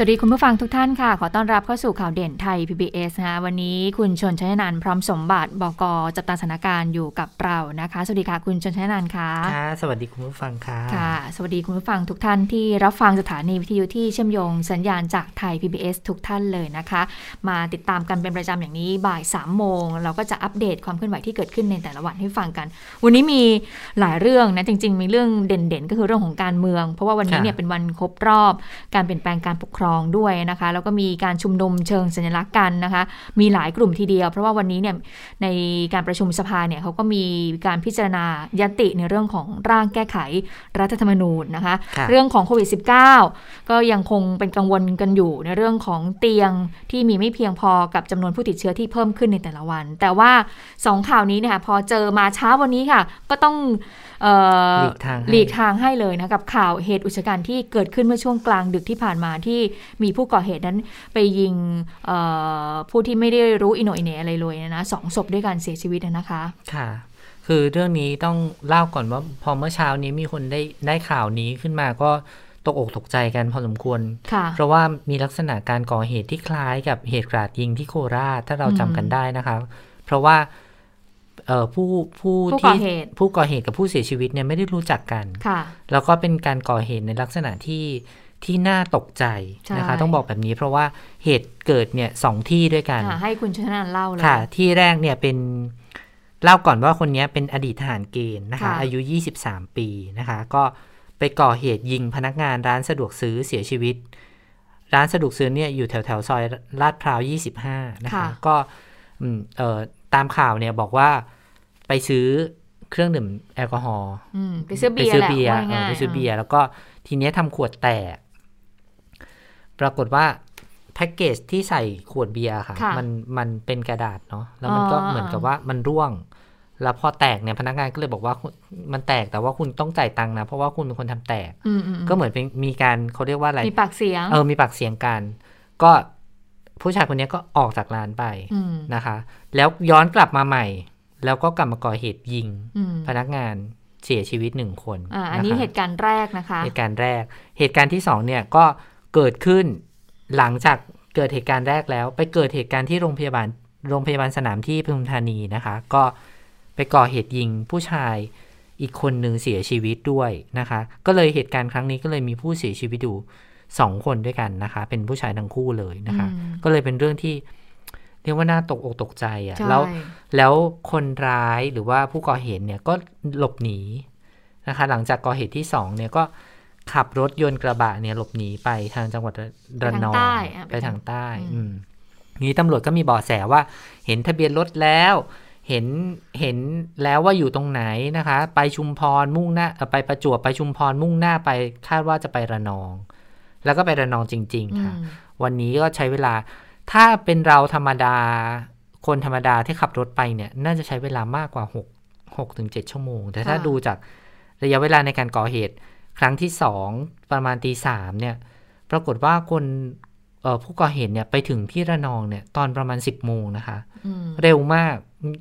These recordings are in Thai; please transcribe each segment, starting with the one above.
สวัสดีคุณผู้ฟังทุกท่านค่ะ ขอต้อนรับเข้าสู่ข่าวเด่นไทย PBS นะคะวันนี้คุณชนชัยนันท์พร้อมสมบัติบกจับตาสถานการณ์อยู่กับเรานะคะ สวัสดีค่ะคุณชนชัยนันท์ค่ะค่ะ สวัสดีคุณผู้ฟังค่ะค่ะ สวัสดีคุณผู้ฟังทุกท่านที่รับฟังสถานีวิทยุที่เชื่อมโยงสัญญาณจากไทย PBS ทุกท่านเลยนะคะ มาติดตามกันเป็นประจำอย่างนี้บ่าย3ามโมงเราก็จะอัปเดตความเคลื่อนไหวที่เกิดขึ้นในแต่ละวันให้ฟังกัน วันนี้มีหลายเรื่องนะจริง ๆ มีเรื่องเด่นๆ ก็คือเรื่องของการเมือง เพราะว่าวันนี้เนี่ยเป็นวันครบรอบ การเปลี่ยนแปลงการปกครองด้วยนะคะ แล้วก็มีการชุมนุมเชิงสัญลักษณ์กันนะคะ มีหลายกลุ่มทีเดียว เพราะว่าวันนี้เนี่ยในการประชุมสภาเนี่ยเขาก็มีการพิจารณายติในเรื่องของร่างแก้ไขรัฐธรรมนูญนะคะคะเรื่องของโควิด -19 ก็ยังคงเป็นกังวลกันอยู่ในเรื่องของเตียงที่มีไม่เพียงพอกับจำนวนผู้ติดเชื้อที่เพิ่มขึ้นในแต่ละวัน แต่ว่าสองข่าวนี้เนี่ยพอเจอมาเช้าวันนี้ค่ะ ก็ต้อง หลีกทางหลีกทางให้เลยนะกับข่าวเหตุอุชกันที่เกิดขึ้นเมื่อช่วงกลางดึกที่ผ่านมาที่มีผู้ก่อเหตุนั้นไปยิงผู้ที่ไม่ได้รู้อิโนอิเนอะไรเลยนะสองศพด้วยการเสียชีวิตนะคะค่ะคือเรื่องนี้ต้องเล่าก่อนว่าพอเมื่อเช้านี้มีคนได้ได้ข่าวนี้ขึ้นมาก็ตกอกตกใจกันพอสมควร เพราะว่ามีลักษณะการก่อเหตุที่คล้ายกับเหตุกราดยิงที่โคราชถ้าเราจำกันได้นะคะ เพราะว่าเอ่อ ผู้ผู้ที่ผู้ก่อเหตุกับผู้เสียชีวิตเนี่ยไม่ได้รู้จักกันแล้วก็เป็นการก่อเหตุในลักษณะที่ที่น่าตกใจนะคะ ต้องบอกแบบนี้เพราะว่าเหตุเกิดเนี่ยสองที่ด้วยกันให้คุณชนะเล่าเลยค่ะ ที่แรกเนี่ยเป็นเล่าก่อนว่าคนนี้เป็นอดีตทหารเกณฑ์นะคะ อายุ 23 ปีนะคะ ก็ไปก่อเหตุยิงพนักงานร้านสะดวกซื้อเสียชีวิต ร้านสะดวกซื้อเนี่ยอยู่แถวแถวซอยลาดพร้าว 25 นะคะ ก็เอ่อตามข่าวเนี่ยบอกว่า ไปซื้อเครื่องดื่มแอลกอฮอล์ไปซื้อเบียร์ไปซื้อเบียร์ไปซื้อเบียร์แล้วก็ทีนี้ทำขวดแตก ปรากฏว่าแพ็กเกจที่ใส่ขวดเบียร์ค่ะ มันมันเป็นกระดาษเนาะแล้วมันก็เหมือนกับว่ามันร่วง แล้วพอแตกเนี่ยพนักงานก็เลยบอกว่ามันแตกแต่ว่าคุณต้องจ่ายตังค์นะ เพราะว่าคุณเป็นคนทำแตก ก็เหมือนเป็นมีการเขาเรียกว่าอะไรมีปากเสียงเออมีปากเสียงกัน ก็ผู้ชายคนนี้ก็ออกจากร้านไปนะคะ แล้วย้อนกลับมาใหม่ แล้วก็กลับมาก่อเหตุยิง พนักงานเสียชีวิตหนึ่งคนอ่าอันนี้เหตุการณ์แรกนะคะ เหตุการณ์แรก เหตุการณ์ที่สองเนี่ยก็เกิดขึ้นหลังจากเกิดเหตุการณ์แรกแล้ว ไปเกิดเหตุการณ์ที่โรงพยาบาลโรงพยาบาลสนามที่ปทุมธานีนะคะ ก็ไปก่อเหตุยิงผู้ชายอีกคนหนึ่งเสียชีวิตด้วยนะคะ ก็เลยเหตุการณ์ครั้งนี้ก็เลยมีผู้เสียชีวิตอยู่สองคนด้วยกันนะคะ เป็นผู้ชายทั้งคู่เลยนะคะ ก็เลยเป็นเรื่องที่เรียกว่าน่าตกอกตกใจอะ่ะแล้วแล้วคนร้ายหรือว่าผู้ก่อเหตุเนี่ยก็หลบหนีนะคะ หลังจากก่อเหตุที่สองเนี่ยก็ขับรถยนต์กระบะเนี่ยหลบหนีไปทางจังหวัดระนองไปทางใต้อืนี้ตำรวจก็มีเบาะแสว่า เห็นทะเบียนรถแล้ว เห็นเห็นแล้วว่าอยู่ตรงไหนนะคะ ไปชุมพรมุ่งหน้าไปประจวบไปชุมพรมุ่งหน้าไปคาดว่าจะไประนอง แล้วก็ไประนองจริง ๆ ค่ะ วันนี้ก็ใช้เวลา ถ้าเป็นเราธรรมดา คนธรรมดาที่ขับรถไปเนี่ย น่าจะใช้เวลามากกว่า6 6ถึง7ชั่วโมง แต่ถ้าดูจากระยะเวลาในการก่อเหตุ ครั้งที่สองประมาณตีสามเนี่ย ปรากฏว่าคนผู้ก่อเหตุเนี่ยไปถึงที่ระนองเนี่ย ตอนประมาณ 10โมงนะคะ เร็วมาก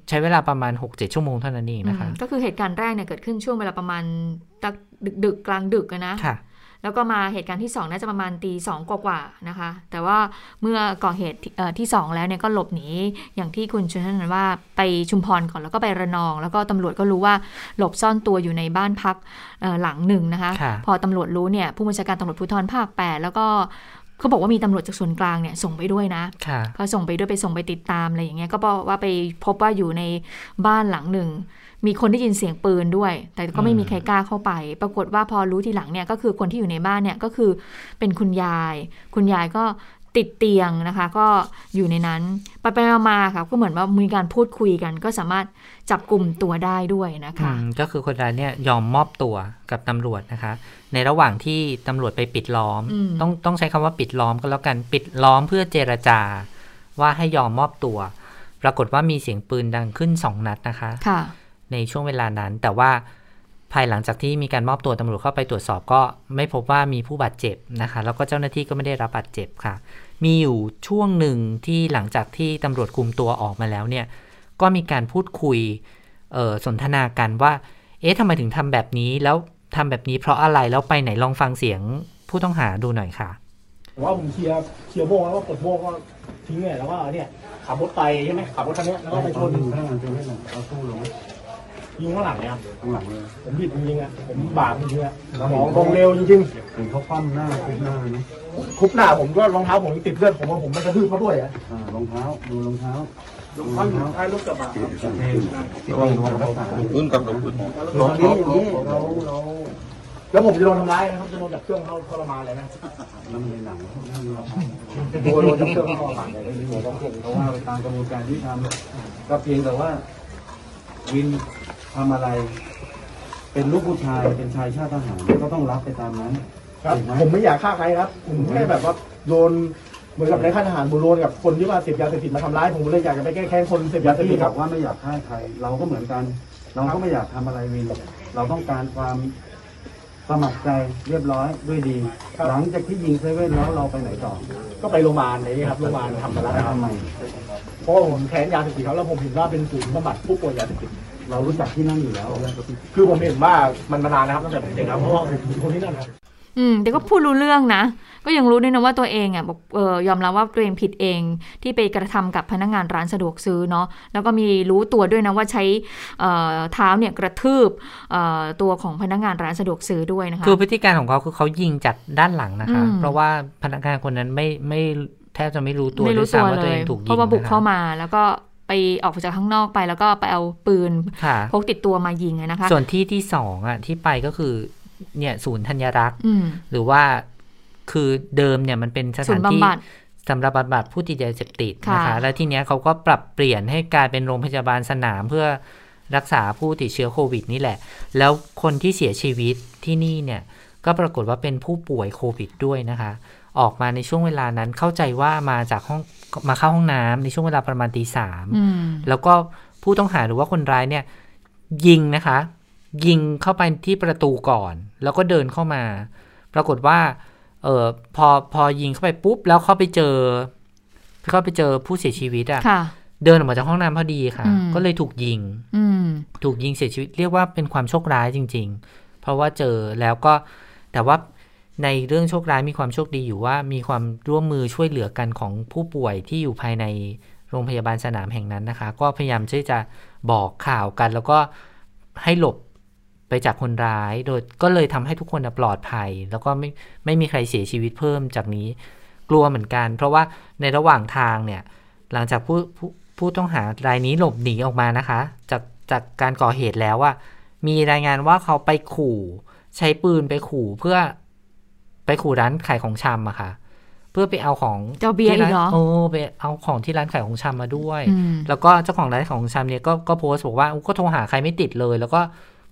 ใช้เวลาประมาณ 6-7 ชั่วโมงเท่านั้นเองนะคะ ก็คือเหตุการณ์แรกเนี่ยเกิดขึ้นช่วงเวลาประมาณดึกดึกกลางดึกนะค่ะ แล้วก็มาเหตุการณ์ที่2น่าจะประมาณตีสองกว่าๆนะคะ แต่ว่าเมื่อก่อเหตุที่ 2 แล้วเนี่ยก็หลบหนีอย่างที่คุณชนนันว่าไปชุมพรก่อนแล้วก็ไประนอง แล้วก็ตำรวจก็รู้ว่าหลบซ่อนตัวอยู่ในบ้านพักหลังหนึ่งนะคะ พอตำรวจรู้เนี่ยผู้บัญชาการตำรวจภูธรภาค8แล้วก็เขาบอกว่ามีตำรวจจากส่วนกลางเนี่ยส่งไปด้วยนะก็ส่งไปด้วยไปส่งไปติดตามอะไรอย่างเงี้ยก็บอกว่าไปพบว่าอยู่ในบ้านหลังหนึ่ง มีคนได้ยินเสียงปืนด้วย แต่ก็ไม่มีใครกล้าเข้าไป ปรากฏว่าพอรู้ทีหลังเนี่ยก็คือคนที่อยู่ในบ้านเนี่ยก็คือเป็นคุณยาย คุณยายก็ติดเตียงนะคะ ก็อยู่ในนั้นไปไปมาค่ะก็เหมือนว่ามีการพูดคุยกัน ก็สามารถจับกลุ่มตัวได้ด้วยนะคะก็คือคนร้ายเนี่ยยอมมอบตัวกับตำรวจนะคะ ในระหว่างที่ตำรวจไปปิดล้อมต้องต้องใช้คำว่าปิดล้อมก็แล้วกันปิดล้อมเพื่อเจรจา ว่าให้ยอมมอบตัว ปรากฏว่ามีเสียงปืนดังขึ้นสองนัดนะคะค่ะ ในช่วงเวลานั้น แต่ว่าภายหลังจากที่มีการมอบตัวตำรวจเข้าไปตรวจสอบก็ไม่พบว่ามีผู้บาดเจ็บนะคะ แล้วก็เจ้าหน้าที่ก็ไม่ได้รับบาดเจ็บค่ะ มีอยู่ช่วงหนึ่งที่หลังจากที่ตำรวจคุมตัวออกมาแล้วเนี่ย ก็มีการพูดคุยเอ่อสนทนากันว่า เอ๊ะทำไมถึงทำแบบนี้ แล้วทำแบบนี้เพราะอะไร แล้วไปไหนลองฟังเสียงผู้ต้องหาดูหน่อยค่ะผมว่าผมเคลียร์เคลียร์โบ้งแล้วก็ปลดโบ้งก็ทิ้งเนี่ยแล้วก็เนี่ยขับรถไปใช่ไหมขับรถคันเนี้ยแล้วก็ไปชนพนักงานเป็นให้หน่อยเอาสู้ลง ยิงข้างหลังเนี่ยครับข้างหลังเลยผมผิดจริงๆอะผมบาปจริงๆอะสมองตรงเร็วจริงเห็นเขาคว่ำหน้าคุบหน้านะๆคุบหน้าผมก็รองเท้าผมยังติดเลือดผมว่าผมมันกระทืบเขาด้วยอะอ่ารองเท้าดูรองเท้ารองเท้าอยู่ท้ายรถกระบะครับระวังระวังรักษารุ่นกับหลวงปู่ตอนนี้อย่างนี้เราเราแล้วผมจะโดนทำร้ายนะครับจะโดนจับเครื่องเข้าทรมานเลยนะแล้วมันในหนังโดนโดนจับเครื่องเข้าทรมานเลยเพราะว่าไปตามกระบวนการที่ทำก็เพียงแต่ว่าวิน ทำอะไร เป็นลูกผู้ชายเป็นชายชาติทหารก็ต้องรับไปตามนั้นครับผมไม่อยากฆ่าใครครับผมแค่แบบว่าโดนเหมือนกับในค่ายทหารบุโรนกับคนที่ว่าเสพยาเสพติดมาทำร้ายผมเลยอยากจะไปแก้แค้นคนเสพยาเสพติที่ดบคอรับกว่าไม่อยากฆ่าใคร เราก็เหมือนกัน เราก็ไม่อยากทำอะไรวิน เราต้องการความสมัครใจเรียบร้อยด้วยดีหลังจากที่ยิงเซเว่นแล้วเราไปไหนต่อก็ไปโรงพยาบาลอะไรอย่างเงี้ยครับโรงพยาบาลทำมาแล้วไปทำไมเพราะว่าผมแค้นยาเสพติดเขาแล้วผมเห็นว่าเป็นศูนย์บำบัดผู้ป่วยยาเสพติด เรารู้จักที่นั่นอยู่แล้ว คือผมเห็นว่ามันมานานนะครับตั้งแต่ผมเด็กครับเพราะว่าผมเป็นคนที่นั่นครับอืมแต่ก็พูดรู้เรื่องนะ ก็ยังรู้ด้วยนะว่าตัวเองอะบอกเออยอมรับว่าตัวเองผิดเอง ที่ไปกระทำกับพนักงานร้านสะดวกซื้อเนาะแล้วก็มีรู้ตัวด้วยนะว่าใช้เอ่อเท้าเนี่ยกระทืบเอ่อตัวของพนักงานร้านสะดวกซื้อด้วยนะคะคือพฤติการของเขาคือเขายิงจากด้านหลังนะคะอืมเพราะว่าพนักงานคนนั้นไม่ไม่แทบจะไม่รู้ตัวไม่ด้รู้วยตัวซ้ำว่าเลตัวยเองถูกยิงเพราะว่าบุกนะคะเข้ามาแล้วก็ ไปออกจากข้างนอกไปแล้วก็ไปเอาปืนค่ะพกติดตัวมายิงอะนะคะ ส่วนที่ที่สองอะที่ไปก็คือเนี่ยศูนย์ธัญรักษ์อืมหรือว่าคือเดิมเนี่ยมันเป็นสศูถานนย์ที่บำบัดสำหรับบำบัดผู้ติดยาเสพติดค่ะนะคะ แล้วทีเนี้ยเขาก็ปรับเปลี่ยนให้กลายเป็นโรงพยาบาลสนามเพื่อรักษาผู้ติดเชื้อโควิดนี่แหละ แล้วคนที่เสียชีวิตที่นี่เนี่ย ก็ปรากฏว่าเป็นผู้ป่วยโควิดด้วยนะคะ ออกมาในช่วงเวลานั้นเข้าใจว่ามาจากห้องมาเข้าห้องน้ำในช่วงเวลาประมาณตีสามอืมแล้วก็ผู้ต้องหาหรือว่าคนร้ายเนี่ย ยิงนะคะ ยิงเข้าไปที่ประตูก่อน แล้วก็เดินเข้ามา ปรากฏว่า เออพอพอยิงเข้าไปปุ๊บ แล้วเข้าไปเจอเข้าไปเจอผู้เสียชีวิตอะค่ะ เดินออกมาจากห้องน้ำพอดีค่ะอืมก็เลยถูกยิงอืมถูกยิงเสียชีวิตเรียกว่าเป็นความโชคร้ายจริง ๆ เพราะว่าเจอแล้วก็แต่ว่า ในเรื่องโชคร้ายมีความโชคดีอยู่ว่ามีความร่วมมือช่วยเหลือกันของผู้ป่วยที่อยู่ภายในโรงพยาบาลสนามแห่งนั้นนะคะ ก็พยายามที่จะบอกข่าวกัน แล้วก็ให้หลบไปจากคนร้าย โดยก็เลยทำให้ทุกคนปลอดภัย แล้วก็ไม่ไม่มีใครเสียชีวิตเพิ่มจากนี้กลัวเหมือนกัน เพราะว่าในระหว่างทางเนี่ยหลังจากผู้ผู้ผู้ต้องหารายนี้หลบหนีออกมานะคะ จากจากการก่อเหตุแล้วว่ามีรายงานว่าเขาไปขู่ ใช้ปืนไปขู่เพื่อ ไปขู่ร้านขายของชำอะค่ะ เพื่อไปเอาของเจ้าเบียร์ที่ร้านอีกเหรอโอ้ไปเอาของที่ร้านขายของชำมาด้วยอืมแล้วก็เจ้าของร้านขายของชำเนี่ยก็ก็โพสต์บอกว่าอุ๊ยก็โทรหาใครไม่ติดเลย แล้วก็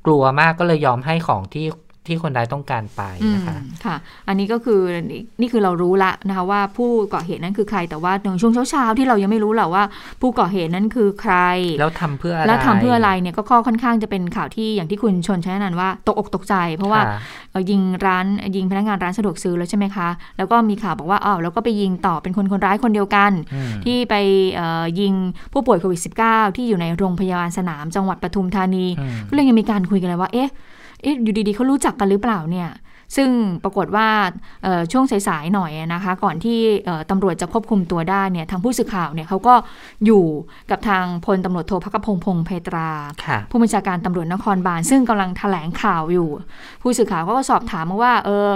กลัวมากก็เลยยอมให้ของที่ ที่คนร้ายต้องการไปอืมนะคะค่ะ อันนี้ก็คือนี่นี่คือเรารู้ละนะคะว่าผู้ก่อเหตุนั้นคือใครแต่ว่าในช่วงเช้าๆที่เรายังไม่รู้หรอกว่า ผู้ก่อเหตุนั้นคือใคร แล้วทำเพื่ออะไรแล้วทำเพื่ออะไรเนี่ยก็ข้อค่อนข้างจะเป็นข่าวที่อย่างที่คุณชนใช้นันว่าตกอกตกใจ เพราะว่าค่ะเอ่อยิงร้านยิงพนักงานร้านสะดวกซื้อแล้วใช่ไหมคะ แล้วก็มีข่าวบอกว่าอ้าวแล้วก็ไปยิงต่อเป็นคนคนร้ายคนเดียวกันอืมที่ไปเอ่อยิงผู้ป่วยโควิด -19 ที่อยู่ในโรงพยาบาลสนามจังหวัดปทุมธานีอืมก็เลยยังมีการคุยกันเลยว่าเอ๊ะ เอ๊ะอยู่ดีๆเขารู้จักกันหรือเปล่าเนี่ยซึ่งปรากฏว่าเอ่อช่วงสายๆหน่อยนะคะ ก่อนที่เอ่อตำรวจจะควบคุมตัวได้เนี่ยทางผู้สื่อข่าวเนี่ยเขาก็อยู่กับทางพลตำรวจโทพักพงษ์พงษ์เพตราค่ะผู้บัญชาการตำรวจนครบาล ซึ่งกำลังแถลงข่าวอยู่ ผู้สื่อข่าวก็สอบถามมาว่าเออ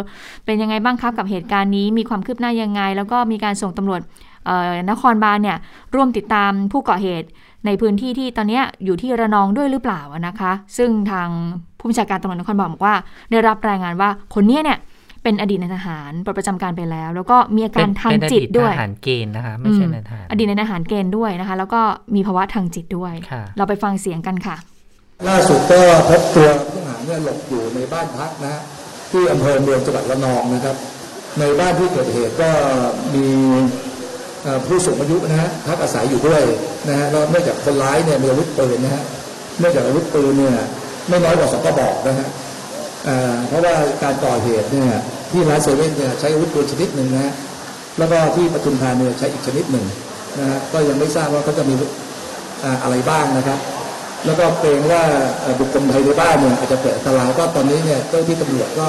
เป็นยังไงบ้างครับกับเหตุการณ์นี้มีความคืบหน้ายังไง แล้วก็มีการส่งตำรวจเอ่อนครบาลเนี่ยร่วมติดตามผู้ก่อเหตุ ในพื้นที่ที่ตอนเนี้ยอยู่ที่ระนองด้วยหรือเปล่านะคะ ซึ่งทางผู้บัญชาการตำรวจนครบาลบอกว่า ได้รับรายงานว่าคนเนี้ยเนี่ยเป็นอดีตนายทหารปลดประจำการไปแล้ว แล้วก็มีอาการทางเป็นจิตด้วยเป็นอทหารเกณฑ์นะคะไม่ใช่อืมนายทหารอดีตนายทหารเกณฑ์ด้วยนะคะ แล้วก็มีภาวะทางจิตด้วยค่ะเราไปฟังเสียงกันค่ะ ล่าสุดก็พบตัวผู้ต้องหาเนี่ยหลบอยู่ในบ้านพักนะฮะที่อำเภอเมืองจังหวัดระนองนะครับ ในบ้านที่เกิดเหตุก็มีเอ่อ ผู้สูงอายุนะฮะพักอาศัยอยู่ด้วยนะฮะแล้วเนื่องจากคนร้ายเนี่ยมีอาวุธปืนนะฮะเนื่องจากอาวุธปืนเนี่ยไม่น้อยกว่าสองกระบอกนะฮะเพราะว่าการก่อเหตุเนี่ยที่ร้านเซเว่นเนี่ยใช้อาวุธปืนชนิดหนึ่งนะฮะแล้วก็ที่ปทุมธานีใช้อีกชนิดหนึ่งนะฮะก็ยังไม่ทราบว่าเขาจะมีอะไรบ้างนะครับ แล้วก็เกรงว่าบุคคลภายในบ้านเนี่ยอาจจะเกิดอันตรายก็ตอนนี้เนี่ยเจ้าหน้าที่ตำรวจก็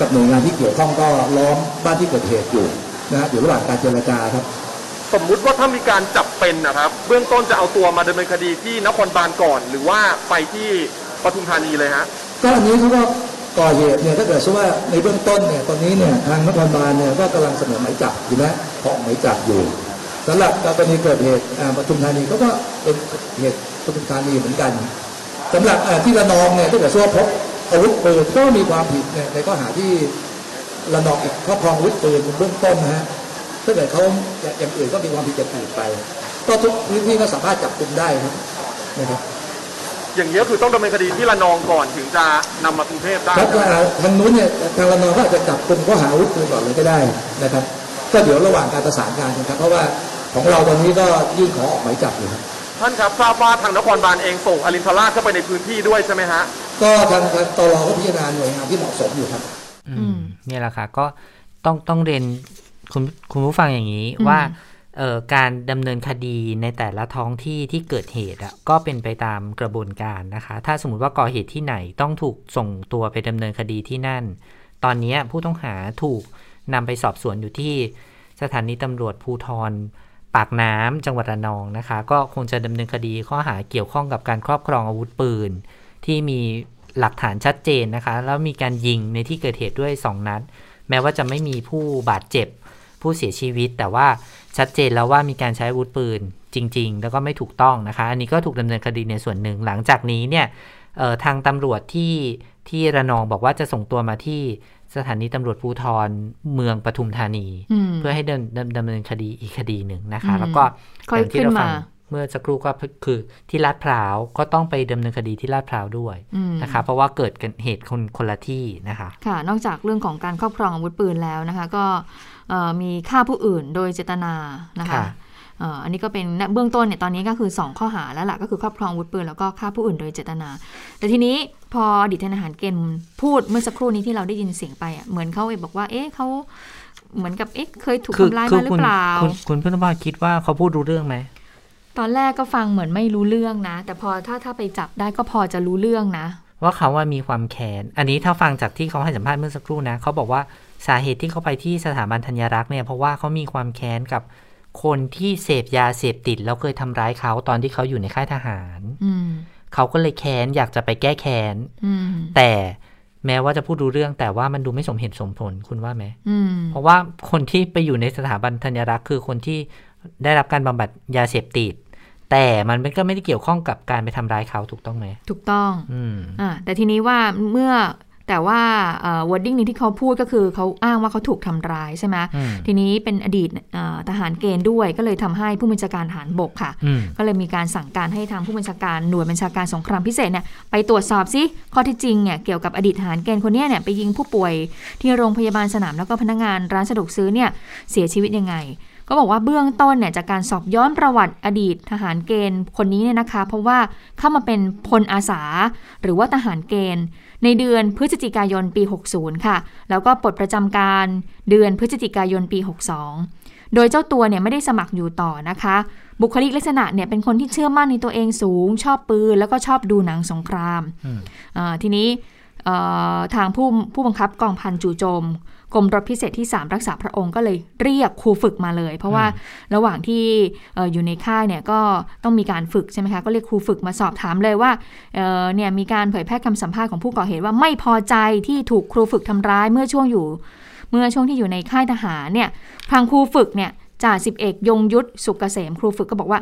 กับหน่วยงานที่เกี่ยวข้องก็ล้อมบ้านที่เกิดเหตุอยู่นะฮะอยู่ระหว่างการเจรจาครับ สมมุติว่าถ้ามีการจับเป็นนะครับ เบื้องต้นจะเอาตัวมาดำเนินคดีที่นครบาลก่อน หรือว่าไปที่ปทุมธานีเลยฮะก็อันนี้เขาก็ก่อเหตุเนี่ยถ้าเกิดว่าในเบื้องต้นเนี่ยตอนนี้เนี่ยทางนครบาลเนี่ยก็กำลังเสนอหมายจับอยู่นะขอออกหมายจับอยู่สำหรับกรณีเกิดเหตุปทุมธานีเขาก็เป็นเหตุปทุมธานีเหมือนกันสำหรับที่ระนองเนี่ยถ้าเกิดว่าพบอาวุธปืนก็มีความผิดเนี่ยในข้อหาที่ระนองอีกครอบครองอาวุธปืนเบื้องต้นนะฮะ ถ้าเกิดเขาอย่างอื่นก็มีความผิดอย่างอื่นไป ก็ทุกพื้นที่ก็สามารถจับกุมได้ครับนะครับอย่างนี้ยคือต้องดำเนินคดีที่ระนองก่อนถึงจะนำมากรุงเทพได้ครับว่าทางนู้นเนี่ยทางระนองก็อาจจะจับกลุ่มข้อหาอาวุธปืนก่อนเลยก็ได้นะครับ ก็เดี๋ยวระหว่างการประสานงานกันครับ เพราะว่าของเราตอนนี้ก็ยื่นขอออกหมายจับอยู่ครับท่านครับทราบว่าทางนครบาลเองส่งอรินทราชเข้าไปในพื้นที่ด้วยใช่ไหมฮะก็ทางทางตรก็พิจารณาหน่วยงานที่เหมาะสมอยู่ครับ อืมเนี่ยแหละค่ะก็ต้องต้องเรียน คุณคุณผู้ฟังอย่างนี้ว่าเอ่อการดำเนินคดีในแต่ละท้องที่ที่เกิดเหตุอะก็เป็นไปตามกระบวนการนะคะ ถ้าสมมติว่าก่อเหตุที่ไหนต้องถูกส่งตัวไปดำเนินคดีที่นั่น ตอนนี้ผู้ต้องหาถูกนำไปสอบสวนอยู่ที่สถานีตำรวจภูทรปากน้ำจังหวัดระนองนะคะ ก็คงจะดำเนินคดีข้อหาเกี่ยวข้องกับการครอบครองอาวุธปืน ที่มีหลักฐานชัดเจนนะคะ แล้วมีการยิงในที่เกิดเหตุด้วย 2 นัดแม้ว่าจะไม่มีผู้บาดเจ็บ ผู้เสียชีวิต แต่ว่าชัดเจนแล้วว่ามีการใช้อาวุธปืนจริง ๆ แล้วก็ไม่ถูกต้องนะคะ อันนี้ก็ถูกดำเนินคดีในส่วนหนึ่ง หลังจากนี้เนี่ยเอ่อทางตำรวจที่ที่ระนองบอกว่าจะส่งตัวมาที่สถานีตำรวจภูธรเมืองปทุมธานีอืมเพื่อให้ดำดำดำเนินคดีอีกคดีหนึ่งนะคะอืมแล้วก็ค่อยอย่างที่เราขึ้นฟังมาเมื่อสักครู่ก็คือที่ลาดพร้าวก็ต้องไปดำเนินคดีที่ลาดพร้าวด้วยอืมนะคะ เพราะว่าเกิดกันเหตุคนคนละที่นะคะ ค่ะ นอกจากเรื่องของการครอบครองอาวุธปืนแล้วนะคะ ก็เอ่อ มีฆ่าผู้อื่นโดยเจตนานะคะค่ะเอ่ออันนี้ก็เป็นเบื้องต้นเนี่ยตอนนี้ก็คือ 2 ข้อหาแล้วล่ะก็คือครอบครองอาวุธปืนแล้วก็ฆ่าผู้อื่นโดยเจตนา แต่ทีนี้พออดีตทหารเกณฑ์พูดเมื่อสักครู่นี้ที่เราได้ยินเสียงไปอะเหมือนเขาบอกว่า เอ๊ะเขาเหมือนกับเอ๊ะเคยถูกทำร้ายมาหรือคุณเปล่า คุณคุณพุทธบาคิดว่าเขาพูดรู้เรื่องไหมตอนแรกก็ฟังเหมือนไม่รู้เรื่องนะ แต่พอถ้าถ้าไปจับได้ก็พอจะรู้เรื่องนะ ว่าเขาว่ามีความแค้นอันนี้ถ้าฟังจากที่เขาให้สัมภาษณ์เมื่อสักครู่นะเขาบอกว่า สาเหตุที่เขาไปที่สถาบันธัญรักษ์เนี่ยเพราะว่าเขามีความแค้นกับคนที่เสพยาเสพติดแล้วเคยทำร้ายเขาตอนที่เขาอยู่ในค่ายทหารอืมเขาก็เลยแค้นอยากจะไปแก้แค้นอืมแต่แม้ว่าจะพูดรู้เรื่องแต่ว่ามันดูไม่สมเหตุสมผลคุณว่าไหมอืมเพราะว่าคนที่ไปอยู่ในสถาบันธัญรักษ์คือคนที่ได้รับการบำบัดยาเสพติด แต่มันก็ไม่ได้เกี่ยวข้องกับการไปทำร้ายเขาถูกต้องไหมถูกต้องอืมอ่าแต่ทีนี้ว่าเมื่อ แต่ว่าเอ่อ wording นี้ที่เขาพูดก็คือเขาอ้างว่าเขาถูกทำร้ายใช่ไหมอืมทีนี้เป็นอดีตเอ่อทหารเกณฑ์ด้วย ก็เลยทำให้ผู้บัญชาการทหารบกค่ะอืมก็เลยมีการสั่งการให้ทางผู้บัญชาการหน่วยบัญชาการสงครามพิเศษเนี่ยไปตรวจสอบซิข้อเที่จริงเนี่ยเกี่ยวกับอดีตทหารเกณฑ์คนเนี้ยเนี่ยไปยิงผู้ป่วยที่โรงพยาบาลสนามแล้วก็พนักงานร้านสะดวกซื้อเนี่ยเสียชีวิตยังไง ก็บอกว่าเบื้องต้นเนี่ยจากการสอบย้อนประวัติอดีตทหารเกณฑ์คนนี้เนี่ยนะคะ เพราะว่าเข้ามาเป็นพลอาสา หรือว่าทหารเกณฑ์ ในเดือนพฤศจิกายนปี 60 ค่ะ แล้วก็ปลดประจำการเดือนพฤศจิกายนปี 62 โดยเจ้าตัวเนี่ยไม่ได้สมัครอยู่ต่อนะคะ บุคลิกลักษณะเนี่ยเป็นคนที่เชื่อมั่นในตัวเองสูง ชอบปืนแล้วก็ชอบดูหนังสงครามอืมอ่าทีนี้เอ่อทางผู้ผู้บังคับกองพันจู่โจม กรมรบพิเศษที่ 3 รักษาพระองค์ก็เลยเรียกครูฝึกมาเลย เพราะว่าระหว่างที่เอ่ออยู่ในค่ายเนี่ยก็ต้องมีการฝึกใช่ไหมคะก็เรียกครูฝึกมาสอบถามเลยว่าเอ่อเนี่ยมีการเผยแพร่คำสัมภาษณ์ของผู้ก่อเหตุว่าไม่พอใจที่ถูกครูฝึกทำร้ายเมื่อช่วงอยู่ เมื่อช่วงที่อยู่ในค่ายทหารเนี่ยทางครูฝึกเนี่ยจ่าสิบเอกยงยุทธสุกเกษมครูฝึกก็บอกว่า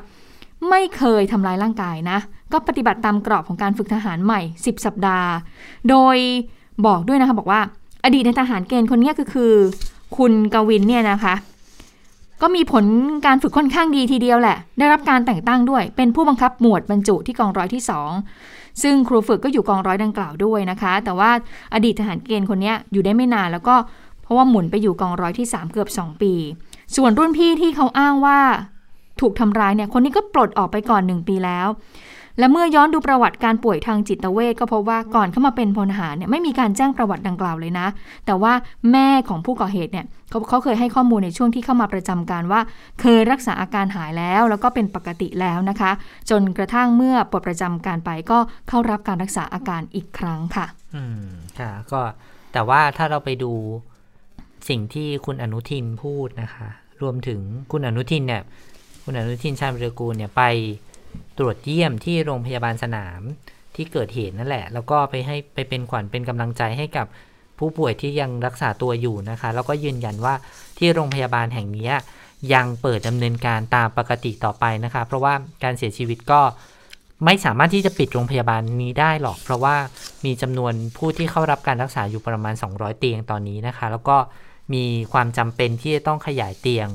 ไม่เคยทำร้ายร่างกายนะ ก็ปฏิบัติตามกรอบของการฝึกทหารใหม่ 10 สัปดาห์ โดยบอกด้วยนะคะบอกว่า อดีตในทหารเกณฑ์คนนี้ก็คือ คุณกวินเนี่ยนะคะ ก็มีผลการฝึกค่อนข้างดีทีเดียวแหละ ได้รับการแต่งตั้งด้วย เป็นผู้บังคับหมวดบรรจุที่กองร้อยที่ 2 ซึ่งครูฝึกก็อยู่กองร้อยดังกล่าวด้วยนะคะ แต่ว่าอดีตทหารเกณฑ์คนนี้อยู่ได้ไม่นานแล้วก็เพราะว่าหมุนไปอยู่กองร้อยที่ 3 เกือบ 2 ปี ส่วนรุ่นพี่ที่เขาอ้างว่าถูกทำร้ายเนี่ยคนนี้ก็ปลดออกไปก่อน 1 ปีแล้ว และเมื่อย้อนดูประวัติการป่วยทางจิตเวชก็พบว่าก่อนเข้ามาเป็นพลทหารเนี่ยไม่มีการแจ้งประวัติดังกล่าวเลยนะ แต่ว่าแม่ของผู้ก่อเหตุเนี่ยเขาเขาเคยให้ข้อมูลในช่วงที่เข้ามาประจำการว่า เคยรักษาอาการหายแล้ว แล้วก็เป็นปกติแล้วนะคะ จนกระทั่งเมื่อปลดประจำการไปก็เข้ารับการรักษาอาการอีกครั้งค่ะ อืมค่ะก็แต่ว่าถ้าเราไปดูสิ่งที่คุณอนุทินพูดนะคะ รวมถึงคุณอนุทินเนี่ยคุณอนุทินชาญวิรกูลเนี่ยไป ตรวจเยี่ยมที่โรงพยาบาลสนามที่เกิดเหตุนั่นแหละ แล้วก็ไปให้ไปเป็นขวัญเป็นกำลังใจให้กับผู้ป่วยที่ยังรักษาตัวอยู่นะคะ แล้วก็ยืนยันว่าที่โรงพยาบาลแห่งนี้ยังเปิดดำเนินการตามปกติต่อไปนะคะ เพราะว่าการเสียชีวิตก็ไม่สามารถที่จะปิดโรงพยาบาลนี้ได้หรอก เพราะว่ามีจำนวนผู้ที่เข้ารับการรักษาอยู่ประมาณ 200 เตียงตอนนี้นะคะ แล้วก็มีความจำเป็นที่จะต้องขยายเตียง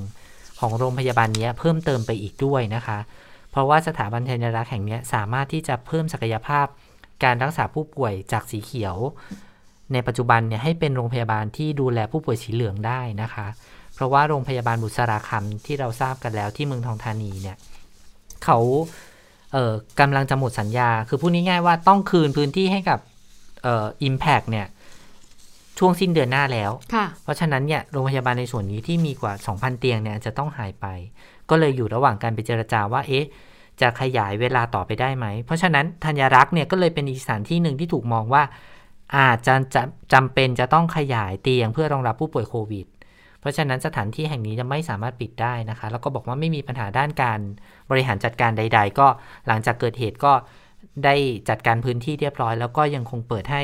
ของโรงพยาบาลนี้เพิ่มเติมไปอีกด้วยนะคะ ราะว่าสถาบันธัญรักษ์แห่งนี้สามารถที่จะเพิ่มศักยภาพ การรักษาผู้ป่วยจากสีเขียว ในปัจจุบันเนี่ยให้เป็นโรงพยาบาลที่ดูแลผู้ป่วยสีเหลืองได้นะคะ เพราะว่าโรงพยาบาลบุษราคำที่เราทราบกันแล้วที่เมืองทองธานีเนี่ยเขาเอ่อกำลังจะหมดสัญญา คือพูดง่ายๆว่าต้องคืนพื้นที่ให้กับเอ่อ Impact เนี่ยช่วงสิ้นเดือนหน้าแล้วค่ะเพราะฉะนั้นเนี่ยโรงพยาบาลในส่วนนี้ที่มีกว่า 2,000 เตียงเนี่ยจะต้องหายไป ก็เลยอยู่ระหว่างการไปเจรจาว่าเอ๊ะจะขยายเวลาต่อไปได้ไหม เพราะฉะนั้นธัญรักษ์เนี่ยก็เลยเป็นอีกสถานที่หนึ่งที่ถูกมองว่า อาจจะจะจำเป็นจะต้องขยายเตียงเพื่อรองรับผู้ป่วยโควิด เพราะฉะนั้นสถานที่แห่งนี้จะไม่สามารถปิดได้นะคะ แล้วก็บอกว่าไม่มีปัญหาด้านการบริหารจัดการใด ๆ ก็หลังจากเกิดเหตุก็ได้จัดการพื้นที่เรียบร้อย แล้วก็ยังคงเปิดให้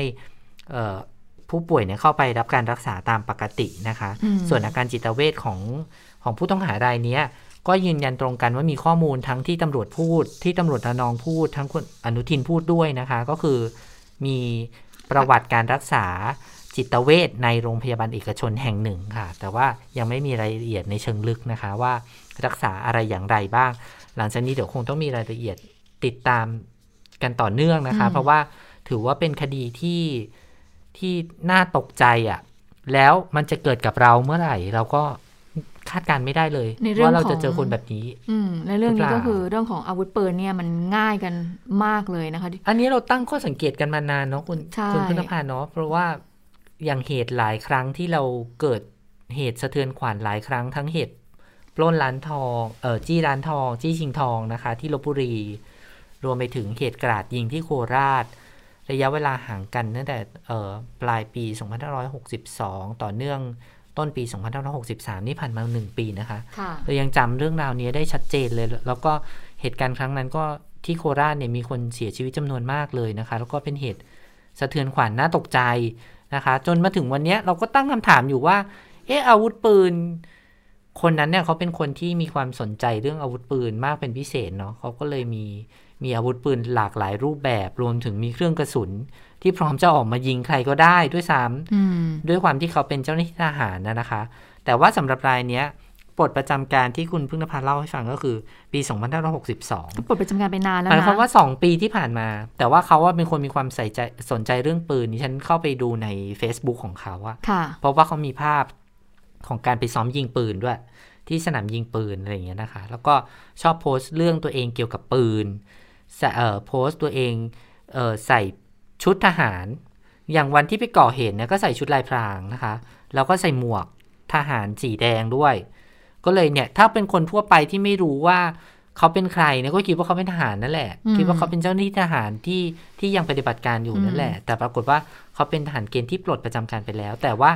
เอ่อผู้ป่วยเนี่ยเข้าไปรับการรักษาตามปกตินะคะอืมส่วนอาการจิตเวชของของผู้ต้องหารายเนี้ย ก็ยืนยันตรงกันว่ามีข้อมูลทั้งที่ตำรวจพูด ที่ตำรวจระนองพูด ทั้งคุณอนุทินพูดด้วยนะคะ ก็คือมีประวัติการรักษาจิตเวชในโรงพยาบาลเอกชนแห่งหนึ่งค่ะ แต่ว่ายังไม่มีรายละเอียดในเชิงลึกนะคะ ว่ารักษาอะไรอย่างไรบ้าง หลังจากนี้เดี๋ยวคงต้องมีรายละเอียดติดตามกันต่อเนื่องนะคะอืมเพราะว่าถือว่าเป็นคดีที่ที่น่าตกใจอะ่ะ แล้วมันจะเกิดกับเราเมื่อไหร่ เราก็คาดการณ์ไม่ได้เลยในเรื่องว่าเราของจะเจอคนแบบนี้อืมและเรื่องนี้หรือเปก็ล่าคือเรื่องของอาวุธปืนเนี่ยมันง่ายกันมากเลยนะคะ อันนี้เราตั้งข้อสังเกตกันมานานเนาะคุณใช่คุณพึ่งนภาเนาะเพราะว่าอย่างเหตุหลายครั้งที่เราเกิดเหตุสะเทือนขวัญหลายครั้งทั้งเหตุปล้นร้านทองเออจี้ร้านทอง จี้ชิงทองนะคะ ที่ลบบุรี รวมไปถึงเหตุกราดยิงที่โคราช ระยะเวลาห่างกันตั้งแต่เอ่อปลายปี 2562 ต่อเนื่อง ต้นปี 2563 นี่ผ่านมาหนึ่งปีนะคะค่ะเรายังจำเรื่องราวนี้ได้ชัดเจนเลย แล้วก็เหตุการณ์ครั้งนั้นก็ที่โคราชเนี่ยมีคนเสียชีวิตจำนวนมากเลยนะคะ แล้วก็เป็นเหตุสะเทือนขวัญน่าตกใจนะคะ จนมาถึงวันเนี้ยเราก็ตั้งคำถามอยู่ว่า เอออาวุธปืน คนนั้นเนี่ยเขาเป็นคนที่มีความสนใจเรื่องอาวุธปืนมากเป็นพิเศษเนาะเขาก็เลยมีมีอาวุธปืนหลากหลายรูปแบบ รวมถึงมีเครื่องกระสุน ที่พร้อมจะออกมายิงใครก็ได้ด้วยซ้ำอืมด้วยความที่เขาเป็นเจ้าหน้าที่ทหารนะนะคะ แต่ว่าสำหรับรายเนี้ยปลดประจำการที่คุณพึ่งนภาเล่าให้ฟังก็คือ ปี 2562ปลดประจำการไปนานแล้วหมายนะความว่า 2 ปีที่ผ่านมา แต่ว่าเขาว่าเป็นคนมีความใส่ใจสนใจเรื่องปืนนี่ฉันเข้าไปดูใน Facebook ของเขาอะค่ะเพราะว่าเขามีภาพของการไปซ้อมยิงปืนด้วย ที่สนามยิงปืนอะไรอย่างเงี้ยนะคะ แล้วก็ชอบโพสต์เรื่องตัวเองเกี่ยวกับปืนใส่เอ่อโพสต์ตัวเองเอ่อใส่ ชุดทหาร อย่างวันที่ไปก่อเหตุเนี่ยก็ใส่ชุดลายพรางนะคะ แล้วก็ใส่หมวกทหารสีแดงด้วย ก็เลยเนี่ย ถ้าเป็นคนทั่วไปที่ไม่รู้ว่าเขาเป็นใครเนี่ยก็คิดว่าเขาเป็นทหารนั่นแหละอืมคิดว่าเขาเป็นเจ้าหน้าที่ทหารที่ที่ยังปฏิบัติการอยู่นั่นแหละ แต่ปรากฏว่าเขาเป็นทหารเกณฑ์ที่ปลดประจำการไปแล้ว แต่ว่า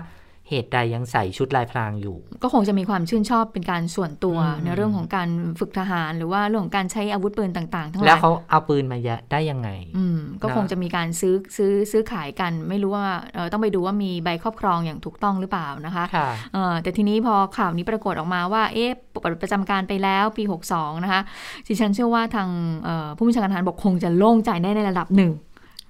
เหตุใดยังใส่ชุดลายพรางอยู่ ก็คงจะมีความชื่นชอบเป็นการส่วนตัวอืมในเรื่องของการฝึกทหาร หรือว่าเรื่องของการใช้อาวุธปืนต่าง ๆ ทั้งหแล้วลายเขาเอาปืนมาได้ยังไง อืมก็นะคงจะมีการซื้อซื้อซื้อขายกัน ไม่รู้ว่าเอ่อต้องไปดูว่ามีใบครอบครองอย่างถูกต้องหรือเปล่านะคะค่ะเอ่อแต่ทีนี้พอข่าวนี้ปรากฏออกมาว่าเอ๊ะปลดประจำการไปแล้วปี 62 นะคะดิฉันเชื่อว่าทางเอ่อผู้บัญชาการทหารบกคงจะโล่งใจได้ในระดับหนึ่ง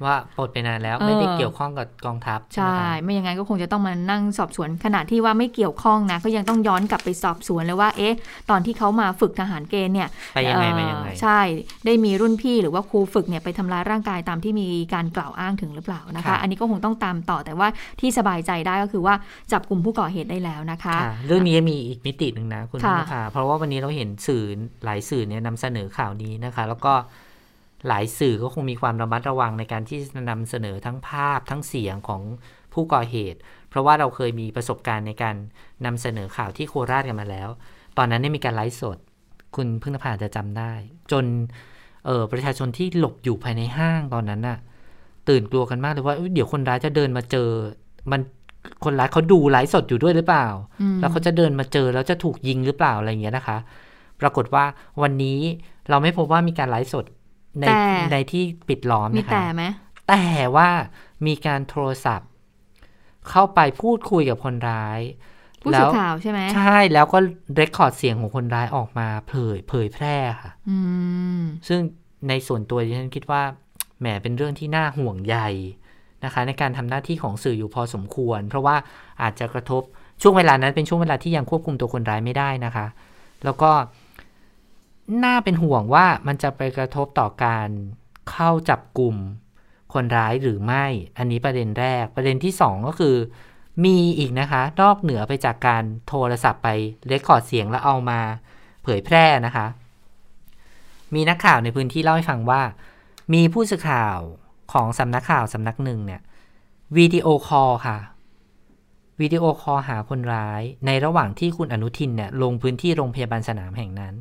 ว่าปลดไปนานแล้วเออไม่ได้เกี่ยวข้องกับกองทัพ ใช่ไหมคะไม่อย่างนั้นก็คงจะต้องมานั่งสอบสวนขณะที่ว่าไม่เกี่ยวข้องนะ ก็ยังต้องย้อนกลับไปสอบสวนเลยว่า เอ๊ะ ตอนที่เขามาฝึกทหารเกณฑ์เนี่ยไปยังไงเอ่อมายังไงใช่ได้มีรุ่นพี่หรือว่าครูฝึกเนี่ยไปทำร้ายร่างกายตามที่มีการกล่าวอ้างถึงหรือเปล่านะครัคะบอันนี้ก็คงต้องตามต่อแต่ว่าที่สบายใจได้ก็คือว่าจับกลุ่มผู้ก่อเหตุได้แล้วนะคะค่ะเรื่องนี้มีอีกมิติหนึ่งนะคุณค่ะนภาเพราะว่าวันนี้เราเห็นสื่อหลายสื่อเนี่ยนำเสนอข่าวนี้นะคะ แล้วก็ หลายสื่อก็คงมีความระมัดระวังในการที่จะนำเสนอทั้งภาพทั้งเสียงของผู้ก่อเหตุ เพราะว่าเราเคยมีประสบการณ์ในการนำเสนอข่าวที่โคราชกันมาแล้ว ตอนนั้นได้มีการไลฟ์สด คุณพึ่งนภาจะจำได้ จนเออประชาชนที่หลบอยู่ภายในห้างตอนนั้นน่ะ ตื่นกลัวกันมากเลยว่าเอ้ยเดี๋ยวคนร้ายจะเดินมาเจอ มันคนร้ายเขาดูไลฟ์สดอยู่ด้วยหรือเปล่าอืมแล้วเขาจะเดินมาเจอแล้วจะถูกยิงหรือเปล่าอะไรอย่างเงี้ยนะคะ ปรากฏว่าวันนี้เราไม่พบว่ามีการไลฟ์สด ในแต่ในที่ปิดล้อมมีนะคะแต่ไหมแต่ว่ามีการโทรศัพท์ เข้าไปพูดคุยกับคนร้ายผู้แล้สื่วอข่าวใช่ไหมใช่แล้วก็เรคคอร์ดเสียงของคนร้ายออกมาเผยเผยแพร่ค่ะอืมซึ่งในส่วนตัวดิฉันคิดว่าแหมเป็นเรื่องที่น่าห่วงใยนะคะ ในการทำหน้าที่ของสื่ออยู่พอสมควร เพราะว่าอาจจะกระทบช่วงเวลานั้นเป็นช่วงเวลาที่ยังควบคุมตัวคนร้ายไม่ได้นะคะ แล้วก็ น่าเป็นห่วงว่ามันจะไปกระทบต่อการเข้าจับกลุ่มคนร้ายหรือไม่ อันนี้ประเด็นแรก ประเด็นที่สองก็คือ มีอีกนะคะ นอกเหนือไปจากการโทรศัพท์ไปrecord เสียงแล้วเอามาเผยแพร่นะคะ มีนักข่าวในพื้นที่เล่าให้ฟังว่า มีผู้สื่อข่าวของสำนักข่าวสำนักหนึ่งเนี่ยวิดีโอคอลค่ะวิดีโอคอลหาคนร้าย ในระหว่างที่คุณอนุทินเนี่ยลงพื้นที่โรงพยาบาลสนามแห่งนั้น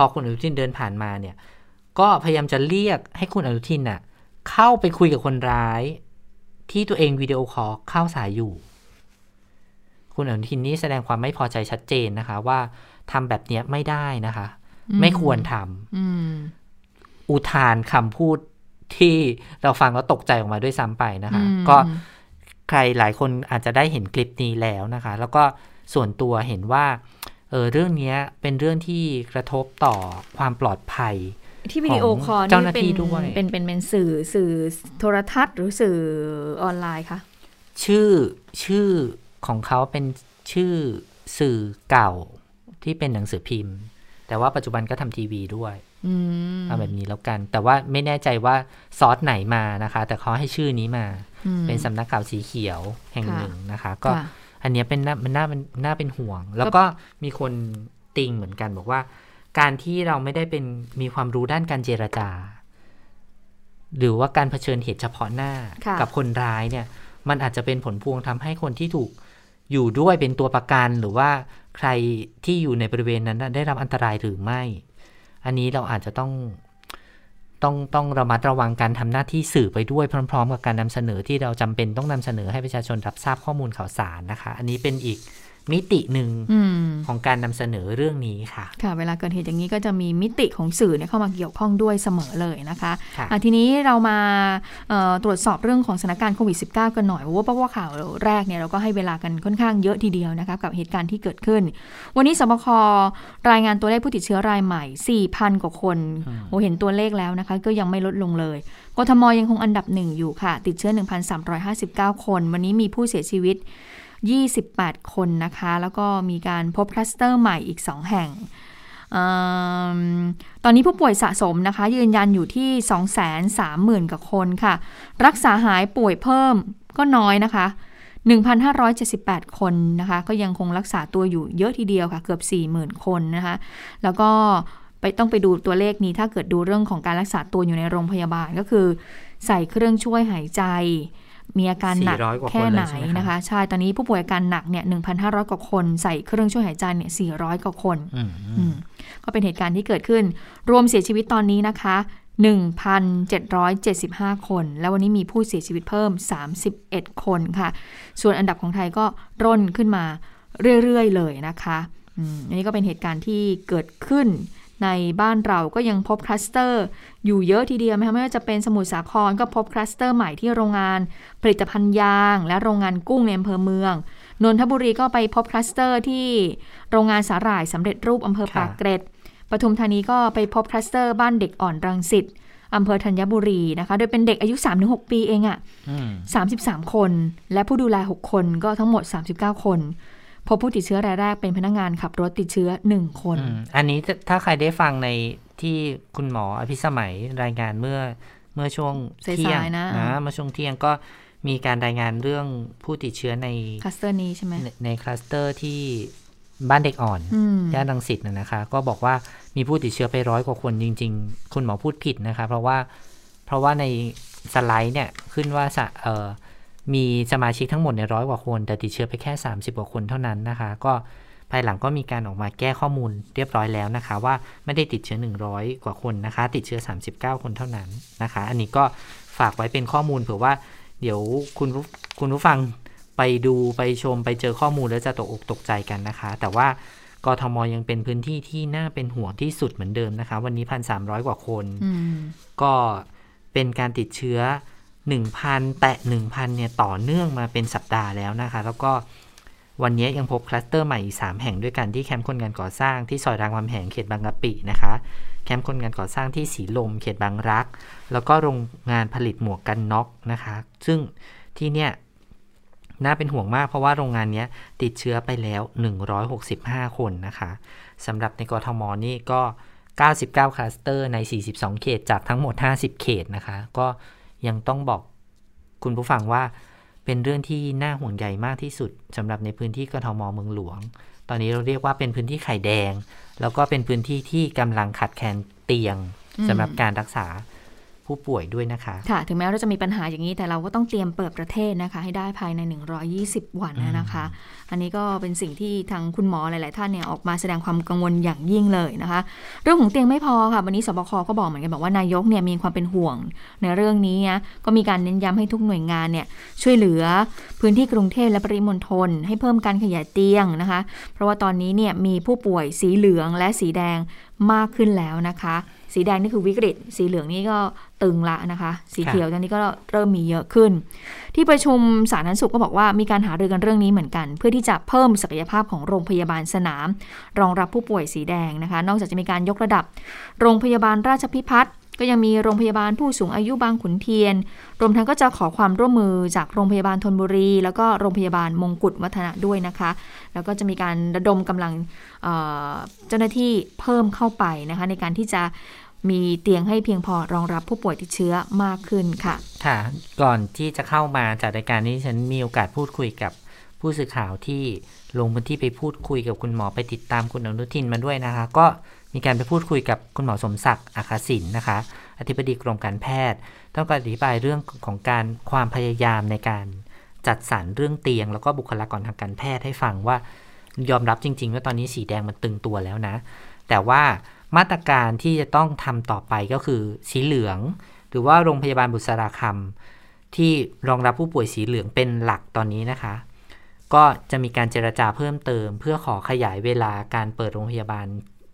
พอคุณอนุทินเดินผ่านมาเนี่ย ก็พยายามจะเรียกให้คุณอนุทินน่ะ เข้าไปคุยกับคนร้าย ที่ตัวเองวิดีโอคอลเข้าสายอยู่ คุณอนุทินนี่แสดงความไม่พอใจชัดเจนนะคะ ว่าทำแบบเนี้ยไม่ได้นะคะอืมไม่ควรทำอืมอุทานคำพูดที่เราฟังแล้วตกใจออกมาด้วยซ้ำไปนะคะอืมก็ใครหลายคนอาจจะได้เห็นคลิปนี้แล้วนะคะ แล้วก็ส่วนตัวเห็นว่า เออเรื่องเนี้ยเป็นเรื่องที่กระทบต่อความปลอดภัยที่วิดีโอคอลเจ้าหน้านี่เป็นที่ด้วยเป็นเป็นเป็นสื่อสื่อโทรทัศน์หรือสื่อออนไลน์คะชื่อชื่อของเขาเป็นชื่อสื่อเก่าที่เป็นหนังสือพิมพ์ แต่ว่าปัจจุบันก็ทำทีวีด้วยอืมเอาแบบนี้แล้วกัน แต่ว่าไม่แน่ใจว่าซอสไหนมานะคะ แต่เขาให้ชื่อนี้มาอืมเป็นสำนักข่าวสีเขียวแห่งค่ะหนึ่งนะคะ ก็ค่ะ อันเนี้ยเป็นน่ามันน่าเป็นน่าเป็นห่วง แล้วก็มีคนติงเหมือนกันบอกว่า การที่เราไม่ได้เป็นมีความรู้ด้านการเจรจา หรือว่าการเผชิญเหตุเฉพาะหน้าค่ะกับคนร้ายเนี่ย มันอาจจะเป็นผลพวงทำให้คนที่ถูกอยู่ด้วยเป็นตัวประกันหรือว่าใครที่อยู่ในบริเวณนั้นน่ะได้รับอันตรายหรือไม่ อันนี้เราอาจจะต้อง ต้องต้องระมัดระวังการทำหน้าที่สื่อไปด้วยพร้อม ๆ กับการนำเสนอที่เราจำเป็นต้องนำเสนอให้ประชาชนรับทราบข้อมูลข่าวสารนะคะ อันนี้เป็นอีก มิติหนึ่งอืมของการนำเสนอเรื่องนี้ค่ะ ค่ะ เวลาเกิดเหตุอย่างนี้ก็จะมีมิติของสื่อเนี่ยเข้ามาเกี่ยวข้องด้วยเสมอเลยนะคะค่ะอะทีนี้เรามาเอ่อตรวจสอบเรื่องของสถานการณ์โควิด -19 กันหน่อยเพราะว่าเพราะว่าข่าวแรกเนี่ยเราก็ให้เวลากันค่อนข้างเยอะทีเดียวนะคะกับเหตุการณ์ที่เกิดขึ้น วันนี้สบครายงานตัวเลขผู้ติดเชื้อรายใหม่ 4,000 กว่าคนโอ้เห็นตัวเลขแล้วนะคะ ก็ยังไม่ลดลงเลยกทมยังคงอันดับหนึ่งอยู่ค่ะ ติดเชื้อ 1,359 คน วันนี้มีผู้เสียชีวิต 28 คนนะคะ แล้วก็มีการพบคลัสเตอร์ใหม่อีก 2 แห่งอืมตอนนี้ผู้ป่วยสะสมนะคะ ยืนยันอยู่ที่ 230,000 กว่าคนค่ะ รักษาหายป่วยเพิ่มก็น้อยนะคะ 1,578 คนนะคะ ก็ยังคงรักษาตัวอยู่เยอะทีเดียวค่ะ เกือบ 40,000 คนนะคะ แล้วก็ไปต้องไปดูตัวเลขนี้ถ้าเกิดดูเรื่องของการรักษาตัวอยู่ในโรงพยาบาลก็คือ ใส่เครื่องช่วยหายใจ มีอาการหนัก400กว่าคนแค่ไหนเลยใช่ไหมคะนะคะ ใช่ตอนนี้ผู้ป่วยอาการหนักเนี่ย1,500กว่าคนใส่เครื่องช่วยหายใจเนี่ย400กว่าคนอืมอืมก็เป็นเหตุการณ์ที่เกิดขึ้น รวมเสียชีวิตตอนนี้นะคะ1,775 คน แล้ววันนี้มีผู้เสียชีวิตเพิ่ม 31 คนค่ะ ส่วนอันดับของไทยก็ร่นขึ้นมาเรื่อย ๆ เลยนะคะอืมอันนี้ก็เป็นเหตุการณ์ที่เกิดขึ้น ในบ้านเราก็ยังพบคลัสเตอร์อยู่เยอะทีเดียวนะคะไม่ว่าจะเป็นสมุทรสาครก็พบคลัสเตอร์ใหม่ที่โรงงานผลิตภัณฑ์ยาง และโรงงานกุ้งในอำเภอเมือง นนทบุรีก็ไปพบคลัสเตอร์ที่โรงงานสาหร่ายสำเร็จรูปอำเภอค่ะปากเกร็ดปทุมธานีก็ไปพบคลัสเตอร์บ้านเด็กอ่อนรังสิตอำเภอธัญบุรีนะคะ โดยเป็นเด็กอายุ 3-6 ปีเองอะอืม33คน และผู้ดูแล 6 คนก็ทั้งหมด 39 คน พบผู้ติดเชื้อรายแรกเป็นพนักงานขับรถติดเชื้อ 1 คนอืมอันนี้ถ้าถ้าใครได้ฟังในที่คุณหมออภิสมัยรายงานเมื่อเมื่อช่วงสายๆเที่ยงนะเมื่อช่วงเที่ยงก็มีการรายงานเรื่องผู้ติดเชื้อในคลัสเตอร์นี้ใช่ไหมในในคลัสเตอร์ที่บ้านเด็กอ่อนอืมย่านรังสิตนะนะคะ ก็บอกว่ามีผู้ติดเชื้อไปร้อยกว่าคนจริง ๆ คุณหมอพูดผิดนะคะ เพราะว่าเพราะว่าในสไลด์เนี่ยขึ้นว่าสะเอ่อ มีสมาชิกทั้งหมดในร้อยกว่าคน แต่ติดเชื้อไปแค่ 30กว่าคนเท่านั้นนะคะ ก็ภายหลังก็มีการออกมาแก้ข้อมูลเรียบร้อยแล้วนะคะ ว่าไม่ได้ติดเชื้อ 100 กว่าคนนะคะ ติดเชื้อ 39 คนเท่านั้นนะคะ อันนี้ก็ฝากไว้เป็นข้อมูลเผื่อว่า เดี๋ยวคุณผู้คุณผู้ฟังไปดูไปชมไปเจอข้อมูลแล้วจะตกอกตกใจกันนะคะ แต่ว่ากทมยังเป็นพื้นที่ที่น่าเป็นห่วงที่สุดเหมือนเดิมนะคะ วันนี้พันสามกว่าคนอืมก็เป็นการติดเชื้อ 1,000 แตะ 1,000 เนี่ย ต่อเนื่องมาเป็นสัปดาห์แล้วนะคะ แล้วก็วันนี้ยังพบคลัสเตอร์ใหม่อีก3แห่งด้วยกันที่แคมป์คนงานก่อสร้างที่ซอยรามคำแหงเขตบางกะปินะคะ แคมป์คนงานก่อสร้างที่สีลมเขตบางรัก แล้วก็โรงงานผลิตหมวกกันน็อกนะคะ ซึ่งที่เนี่ยน่าเป็นห่วงมากเพราะว่าโรงงานเนี้ยติดเชื้อไปแล้ว 165 คนนะคะสำหรับในกทมนี่ก็ 99 คลัสเตอร์ใน 42 เขตจากทั้งหมด 50 เขตนะคะ ก็ ยังต้องบอกคุณผู้ฟังว่าเป็นเรื่องที่น่าห่วงใยมากที่สุดสำหรับในพื้นที่กทมเมืองหลวง ตอนนี้เราเรียกว่าเป็นพื้นที่ไข่แดง แล้วก็เป็นพื้นที่ที่กำลังขาดแคลนเตียงอืมสำหรับการรักษา ผู้ป่วยด้วยนะคะ ค่ะ ถึงแม้เราจะมีปัญหาอย่างนี้แต่เราก็ต้องเตรียมเปิดประเทศนะคะ ให้ได้ภายใน 120 วันนะคะ อันนี้ก็เป็นสิ่งที่ทางคุณหมอหลาย ๆ ท่านเนี่ยออกมาแสดงความกังวลอย่างยิ่งเลยนะคะ เรื่องของเตียงไม่พอค่ะ วันนี้สบคก็บอกเหมือนกันบอกว่านายกเนี่ยมีความเป็นห่วงในเรื่องนี้นะก็มีการเน้นย้ำให้ทุกหน่วยงานเนี่ยช่วยเหลือพื้นที่กรุงเทพและปริมณฑลให้เพิ่มการขยายเตียงนะคะ เพราะว่าตอนนี้เนี่ยมีผู้ป่วยสีเหลืองและสีแดงมากขึ้นแล้วนะคะ สีแดงนี่คือวิกฤต สีเหลืองนี่ก็ ตึงละนะคะ สีเขียวตอนนี้ก็เริ่มมีเยอะขึ้น ที่ประชุมสาธารณสุขก็บอกว่ามีการหารือกันเรื่องนี้เหมือนกัน เพื่อที่จะเพิ่มศักยภาพของโรงพยาบาลสนาม รองรับผู้ป่วยสีแดงนะคะ นอกจากจะมีการยกระดับ โรงพยาบาลราชพิพัฒน์ก็ยังมีโรงพยาบาลผู้สูงอายุบางขุนเทียน รวมทั้งก็จะขอความร่วมมือจากโรงพยาบาลธนบุรี แล้วก็โรงพยาบาลมงกุฎวัฒนะด้วยนะคะ แล้วก็จะมีการระดมกำลังเอ่อเจ้าหน้าที่เพิ่มเข้าไปนะคะในการที่จะ มีเตียงให้เพียงพอรองรับผู้ป่วยติดเชื้อมากขึ้นค่ะ ค่ะ ก่อนที่จะเข้ามาจากรายการนี้ฉันมีโอกาสพูดคุยกับผู้สื่อข่าวที่ลงพื้นที่ไปพูดคุยกับคุณหมอไปติดตามคุณอนุทินมาด้วยนะคะ ก็มีการไปพูดคุยกับคุณหมอสมศักดิ์อาคาสินนะคะ อธิบดีกรมการแพทย์ ต้องการอธิบายเรื่องของการความพยายามในการจัดสรรเรื่องเตียง แล้วก็บุคลากรทางการแพทย์ให้ฟังว่า ยอมรับจริง ๆ ว่าตอนนี้สีแดงมันตึงตัวแล้วนะ แต่ว่า มาตรการที่จะต้องทำต่อไปก็คือสีเหลือง หรือว่าโรงพยาบาลบุษราคำที่รองรับผู้ป่วยสีเหลืองเป็นหลักตอนนี้นะคะ ก็จะมีการเจรจาเพิ่มเติม เพื่อขอขยายเวลาการเปิดโรงพยาบาล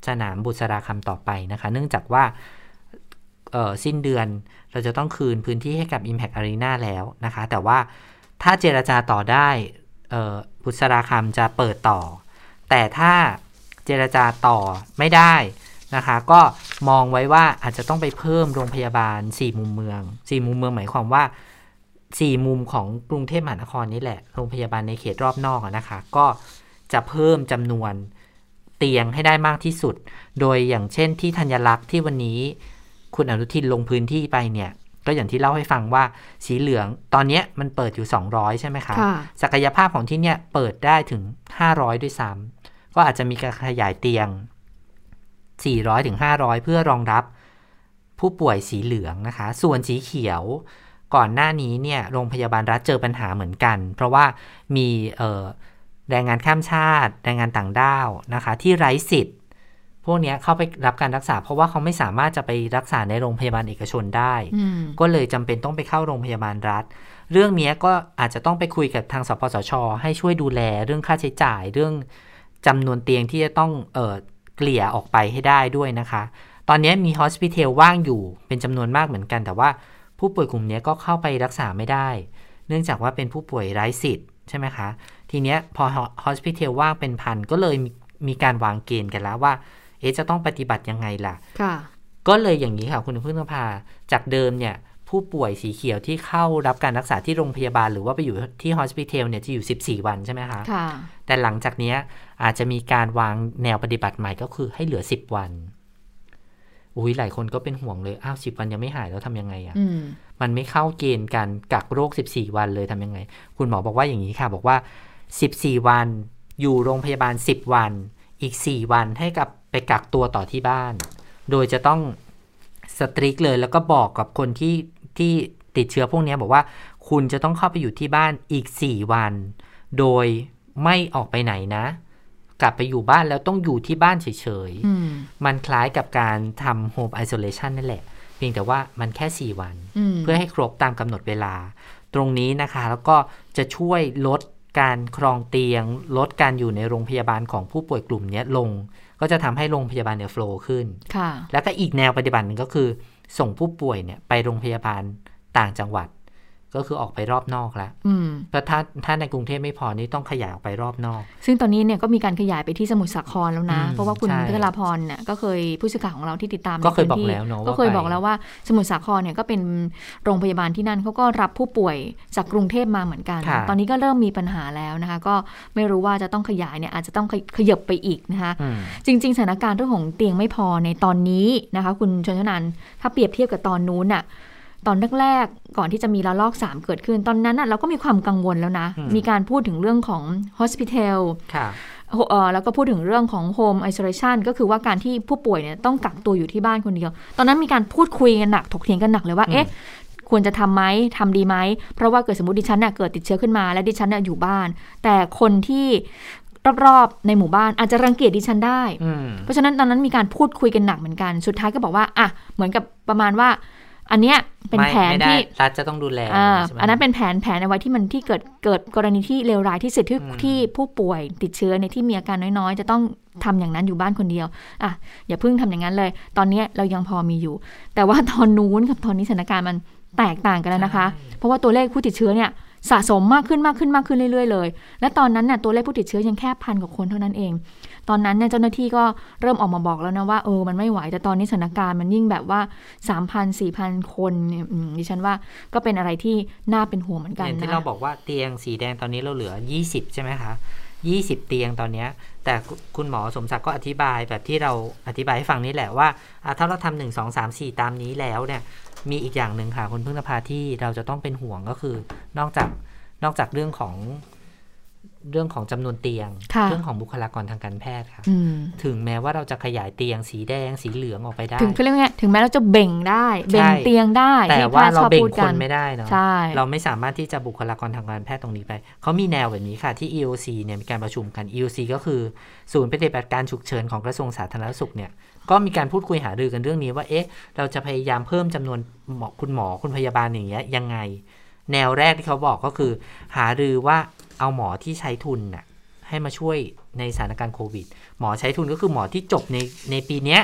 สนามบุษราคำต่อไปนะคะ เนื่องจากว่าออสิ้นเดือนเราจะต้องคืนพื้นที่ให้กับ Impact Arena แล้วนะคะ แต่ว่าถ้าเจรจาต่อได้เอ่อบุษราคำจะเปิดต่อ แต่ถ้าเจรจาต่อไม่ได้ นะคะ ก็มองไว้ว่าอาจจะต้องไปเพิ่มโรงพยาบาล 4 มุมเมือง 4 มุมเมืองหมายความว่า 4 มุมของกรุงเทพมหานครนี่แหละ โรงพยาบาลในเขตรอบนอกอะนะคะ ก็จะเพิ่มจำนวนเตียงให้ได้มากที่สุด โดยอย่างเช่นที่ธัญลักษณ์ที่วันนี้คุณอนุทินลงพื้นที่ไปเนี่ย ก็อย่างที่เล่าให้ฟังว่าสีเหลืองตอนเนี้ยมันเปิดอยู่ 200 ใช่ไหมคะค่ะศักยภาพของที่เนี่ยเปิดได้ถึง 500 ด้วยซ้ำก็อาจจะมีการขยายเตียง 400ถึง500 เพื่อรองรับผู้ป่วยสีเหลืองนะคะ ส่วนสีเขียวก่อนหน้านี้เนี่ยโรงพยาบาลรัฐเจอปัญหาเหมือนกัน เพราะว่ามีเอ่อแรงงานข้ามชาติ แรงงานต่างด้าวนะคะ ที่ไร้สิทธิ์ พวกเนี้ยเข้าไปรับการรักษา เพราะว่าเขาไม่สามารถจะไปรักษาในโรงพยาบาลเอกชนได้อืมก็เลยจำเป็นต้องไปเข้าโรงพยาบาลรัฐ เรื่องเนี้ยก็อาจจะต้องไปคุยกับทางสปสช ให้ช่วยดูแลเรื่องค่าใช้จ่ายเรื่องจำนวนเตียงที่จะต้องเออ เกลี่ยออกไปให้ได้ด้วยนะคะ ตอนนี้มีฮอสพิทอลว่างอยู่เป็นจำนวนมากเหมือนกัน แต่ว่าผู้ป่วยกลุ่มเนี้ยก็เข้าไปรักษาไม่ได้ เนื่องจากว่าเป็นผู้ป่วยไร้สิทธิ์ใช่ไหมคะ ทีเนี้ยพอฮอสพิทอลว่างเป็นพันก็เลยมีมีการวางเกณฑ์กันแล้วว่า เอ๊ะจะต้องปฏิบัติยังไงล่ะค่ะก็เลยอย่างนี้ค่ะคุณพึ่งนภาจากเดิมเนี่ย ผู้ป่วยสีเขียวที่เข้ารับการรักษาที่โรงพยาบาล หรือว่าไปอยู่ที่ฮอสพิทอลเนี่ยจะอยู่ 14 วันใช่ไหมคะค่ะแต่หลังจากเนี้ยอาจจะมีการวางแนวปฏิบัติใหม่ก็คือให้เหลือ 10 วันอุ้ยหลายคนก็เป็นห่วงเลย อ้าว10วันยังไม่หายแล้วทำยังไงอะอืมมันไม่เข้าเกณฑ์การกักโรค14วันเลยทำยังไง คุณหมอบอกว่าอย่างนี้ค่ะ บอกว่า14วันอยู่โรงพยาบาล10วัน อีก4วันให้กับไปกักตัวต่อที่บ้าน โดยจะต้องสตริกเลยแล้วก็บอกกับคนที่ ที่ติดเชื้อพวกเนี้ยบอกว่าคุณจะต้องเข้าไปอยู่ที่บ้านอีก 4 วัน โดยไม่ออกไปไหนนะ กลับไปอยู่บ้านแล้วต้องอยู่ที่บ้านเฉยๆอืมมันคล้ายกับการทำโฮมไอโซเลชันนั่นแหละ เพียงแต่ว่ามันแค่ 4 วันอืมเพื่อให้ครบตามกำหนดเวลา ตรงนี้นะคะแล้วก็จะช่วยลดการครองเตียง ลดการอยู่ในโรงพยาบาลของผู้ป่วยกลุ่มเนี้ยลง ก็จะทำให้โรงพยาบาลเนี่ยโฟล์ขึ้นค่ะแล้วก็อีกแนวปฏิบัติหนึ่งก็คือ ส่งผู้ป่วยเนี่ยไปโรงพยาบาลต่างจังหวัด ก็คือออกไปรอบนอกแล้วอืมเพราะถ้าถ้าในกรุงเทพไม่พอนี่ต้องขยายออกไปรอบนอก ซึ่งตอนนี้เนี่ยก็มีการขยายไปที่สมุทรสาครแล้วนะอืมเพราะว่าคุณใช่พัชราพรเนี่ยก็เคยผู้สื่อข่าวของเราที่ติดตามก็เคยในบอกพื้นที่แล้วเนอะว่าก็เคยไปบอกแล้วว่าสมุทรสาครเนี่ยก็เป็นโรงพยาบาลที่นั่นเขาก็รับผู้ป่วยจากกรุงเทพมาเหมือนกันค่ะตอนนี้ก็เริ่มมีปัญหาแล้วนะคะ ก็ไม่รู้ว่าจะต้องขยายเนี่ยอาจจะต้องขยับไปอีกนะคะอืมจริง ๆสถานการณ์เรื่องของเตียงไม่พอในตอนนี้นะคะ คุณชนชนันท์ถ้าเปรียบเทียบกับตอนนู้นน่ะ ตอนแรกๆก่อนที่จะมีระลอก 3 เกิดขึ้น ตอนนั้นน่ะเราก็มีความกังวลแล้วนะอืมมีการพูดถึงเรื่องของ hospital ค่ะเอ่อแล้วก็พูดถึงเรื่องของ home isolation ก็คือว่าการที่ผู้ป่วยเนี่ยต้องกักตัวอยู่ที่บ้านคนเดียว ตอนนั้นมีการพูดคุยกันหนักถกเถียงกันหนักเลยว่าอืมเอ๊ะควรจะทำไหมทำดีไหม เพราะว่าเกิดสมมติดิฉันเนี่ยเกิดติดเชื้อขึ้นมาและดิฉันเนี่ยอยู่บ้าน แต่คนที่รอบๆในหมู่บ้านอาจจะรังเกียจดิฉันได้อืมเพราะฉะนั้นตอนนั้นมีการพูดคุยกันหนักเหมือนกัน สุดท้ายก็บอกว่าอะเหมือนกับประมาณว่า อันเนี้ยเป็นไม่แผนไม่ได้ที่รัฐจะต้องดูแลอ่าใช่ไหมอันนั้นเป็นแผนแผนเอาไว้ที่มันที่เกิดเกิดกรณีที่เลวร้ายที่สุดที่อืมที่ผู้ป่วยติดเชื้อในยที่มีอาการน้อยๆ จะต้องทำอย่างนั้นอยู่บ้านคนเดียวอะอย่าเพิ่งทำอย่างนั้นเลย ตอนเนี้ยเรายังพอมีอยู่ แต่ว่าตอนนู้นกับตอนนี้สถานการณ์มันแตกต่างกันแล้วนะคะ เพราะว่าตัวเลขผู้ติดเชื้อเนี่ยสะสมมากขึ้นมากขึ้นมากขึ้นเรื่อยๆเลย และตอนนั้นเนี่ยตัวเลขผู้ติดเชื้อยังแค่พันกว่าคนเท่านั้นเอง ตอนนั้นเนี่ยเจ้าหน้าที่ก็เริ่มออกมาบอกแล้วนะว่าเออมันไม่ไหวแต่ตอนนี้สถานการณ์มันยิ่งแบบว่า 3,000 4,000 คนเนี่ยอืมดิฉันว่าก็เป็นอะไรที่น่าเป็นห่วงเหมือนกันอย่างที่นะเราบอกว่าเตียงสีแดงตอนนี้เราเหลือ 20 ใช่ไหมคะ20 เตียงตอนเนี้ยแต่คุณหมอสมศักดิ์ก็อธิบายแบบที่เราอธิบายให้ฟังนี่แหละว่าอะถ้าเราทำหนึ่งสองสามสี่ตามนี้แล้วเนี่ยมีอีกอย่างหนึ่งค่ะคุณพึ่งนภาที่เราจะต้องเป็นห่วงก็คือ นอกจากนอกจากเรื่องของ เรื่องของจำนวนเตียงค่ะเรื่องของบุคลากรทางการแพทย์ค่ะอืมถึงแม้ว่าเราจะขยายเตียงสีแดงสีเหลืองออกไปได้ ถึงเขาเรียกว่าไงถึงแม้เราจะเบ่งได้ เบ่งใช่เตียงได้ แต่ที่ว่าแพทย์เราชอบเบ่งพูดคกันนไม่ได้เนาะใช่เราไม่สามารถที่จะบุคลากรทางการแพทย์ตรงนี้ไป เขามีแนวแบบนี้ค่ะที่ EOC เนี่ยมีการประชุมกัน EOC ก็คือศูนย์ปฏิบัติการฉุกเฉินของกระทรวงสาธารณสุขเนี่ยก็มีการพูดคุยหารือกันเรื่องนี้ว่าเอ๊ะเราจะพยายามเพิ่มจำนวนหมอคุณหมอคุณพยาบาลอย่างเงี้ยยังไง แนวแรกที่เขาบอกก็คือ หารือว่าเอาหมอที่ใช้ทุนน่ะให้มาช่วยในสถานการณ์โควิด หมอใช้ทุนก็คือหมอที่จบในในปีเนี้ย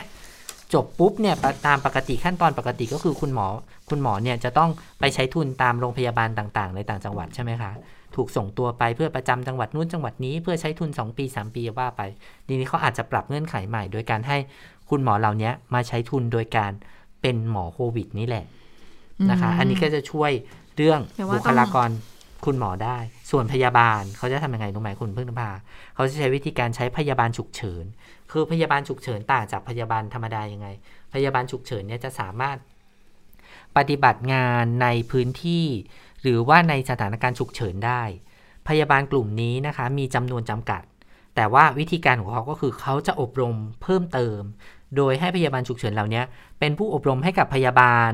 จบปุ๊บเนี่ยปะตามปกติขั้นตอนปกติก็คือคุณหมอคุณหมอเนี่ยจะต้องไปใช้ทุนตามโรงพยาบาลต่างๆ ในต่างจังหวัดใช่ไหมคะถูกส่งตัวไปเพื่อประจำจังหวัดนู้นจังหวัดนี้เพื่อใช้ทุน 2 ปี 3 ปีว่าไปทีนี้เขาอาจจะปรับเงื่อนไขใหม่ โดยการให้คุณหมอเหล่านี้มาใช้ทุนโดยการเป็นหมอโควิดนี่แหละนะคะอืมอันนี้ก็จะช่วย เรื่องแต่ว่าบุคลากรคุณหมอได้ ส่วนพยาบาลเขาจะทำยังไงรู้ไหมคุณพึ่งนภาเขาจะใช้วิธีการใช้พยาบาลฉุกเฉิน คือพยาบาลฉุกเฉินต่างจากพยาบาลธรรมดายังไง พยาบาลฉุกเฉินเนี่ยจะสามารถปฏิบัติงานในพื้นที่ หรือว่าในสถานการณ์ฉุกเฉินได้ พยาบาลกลุ่มนี้นะคะมีจำนวนจำกัด แต่ว่าวิธีการของเขาก็คือเขาจะอบรมเพิ่มเติม โดยให้พยาบาลฉุกเฉินเหล่านี้เป็นผู้อบรมให้กับพยาบาล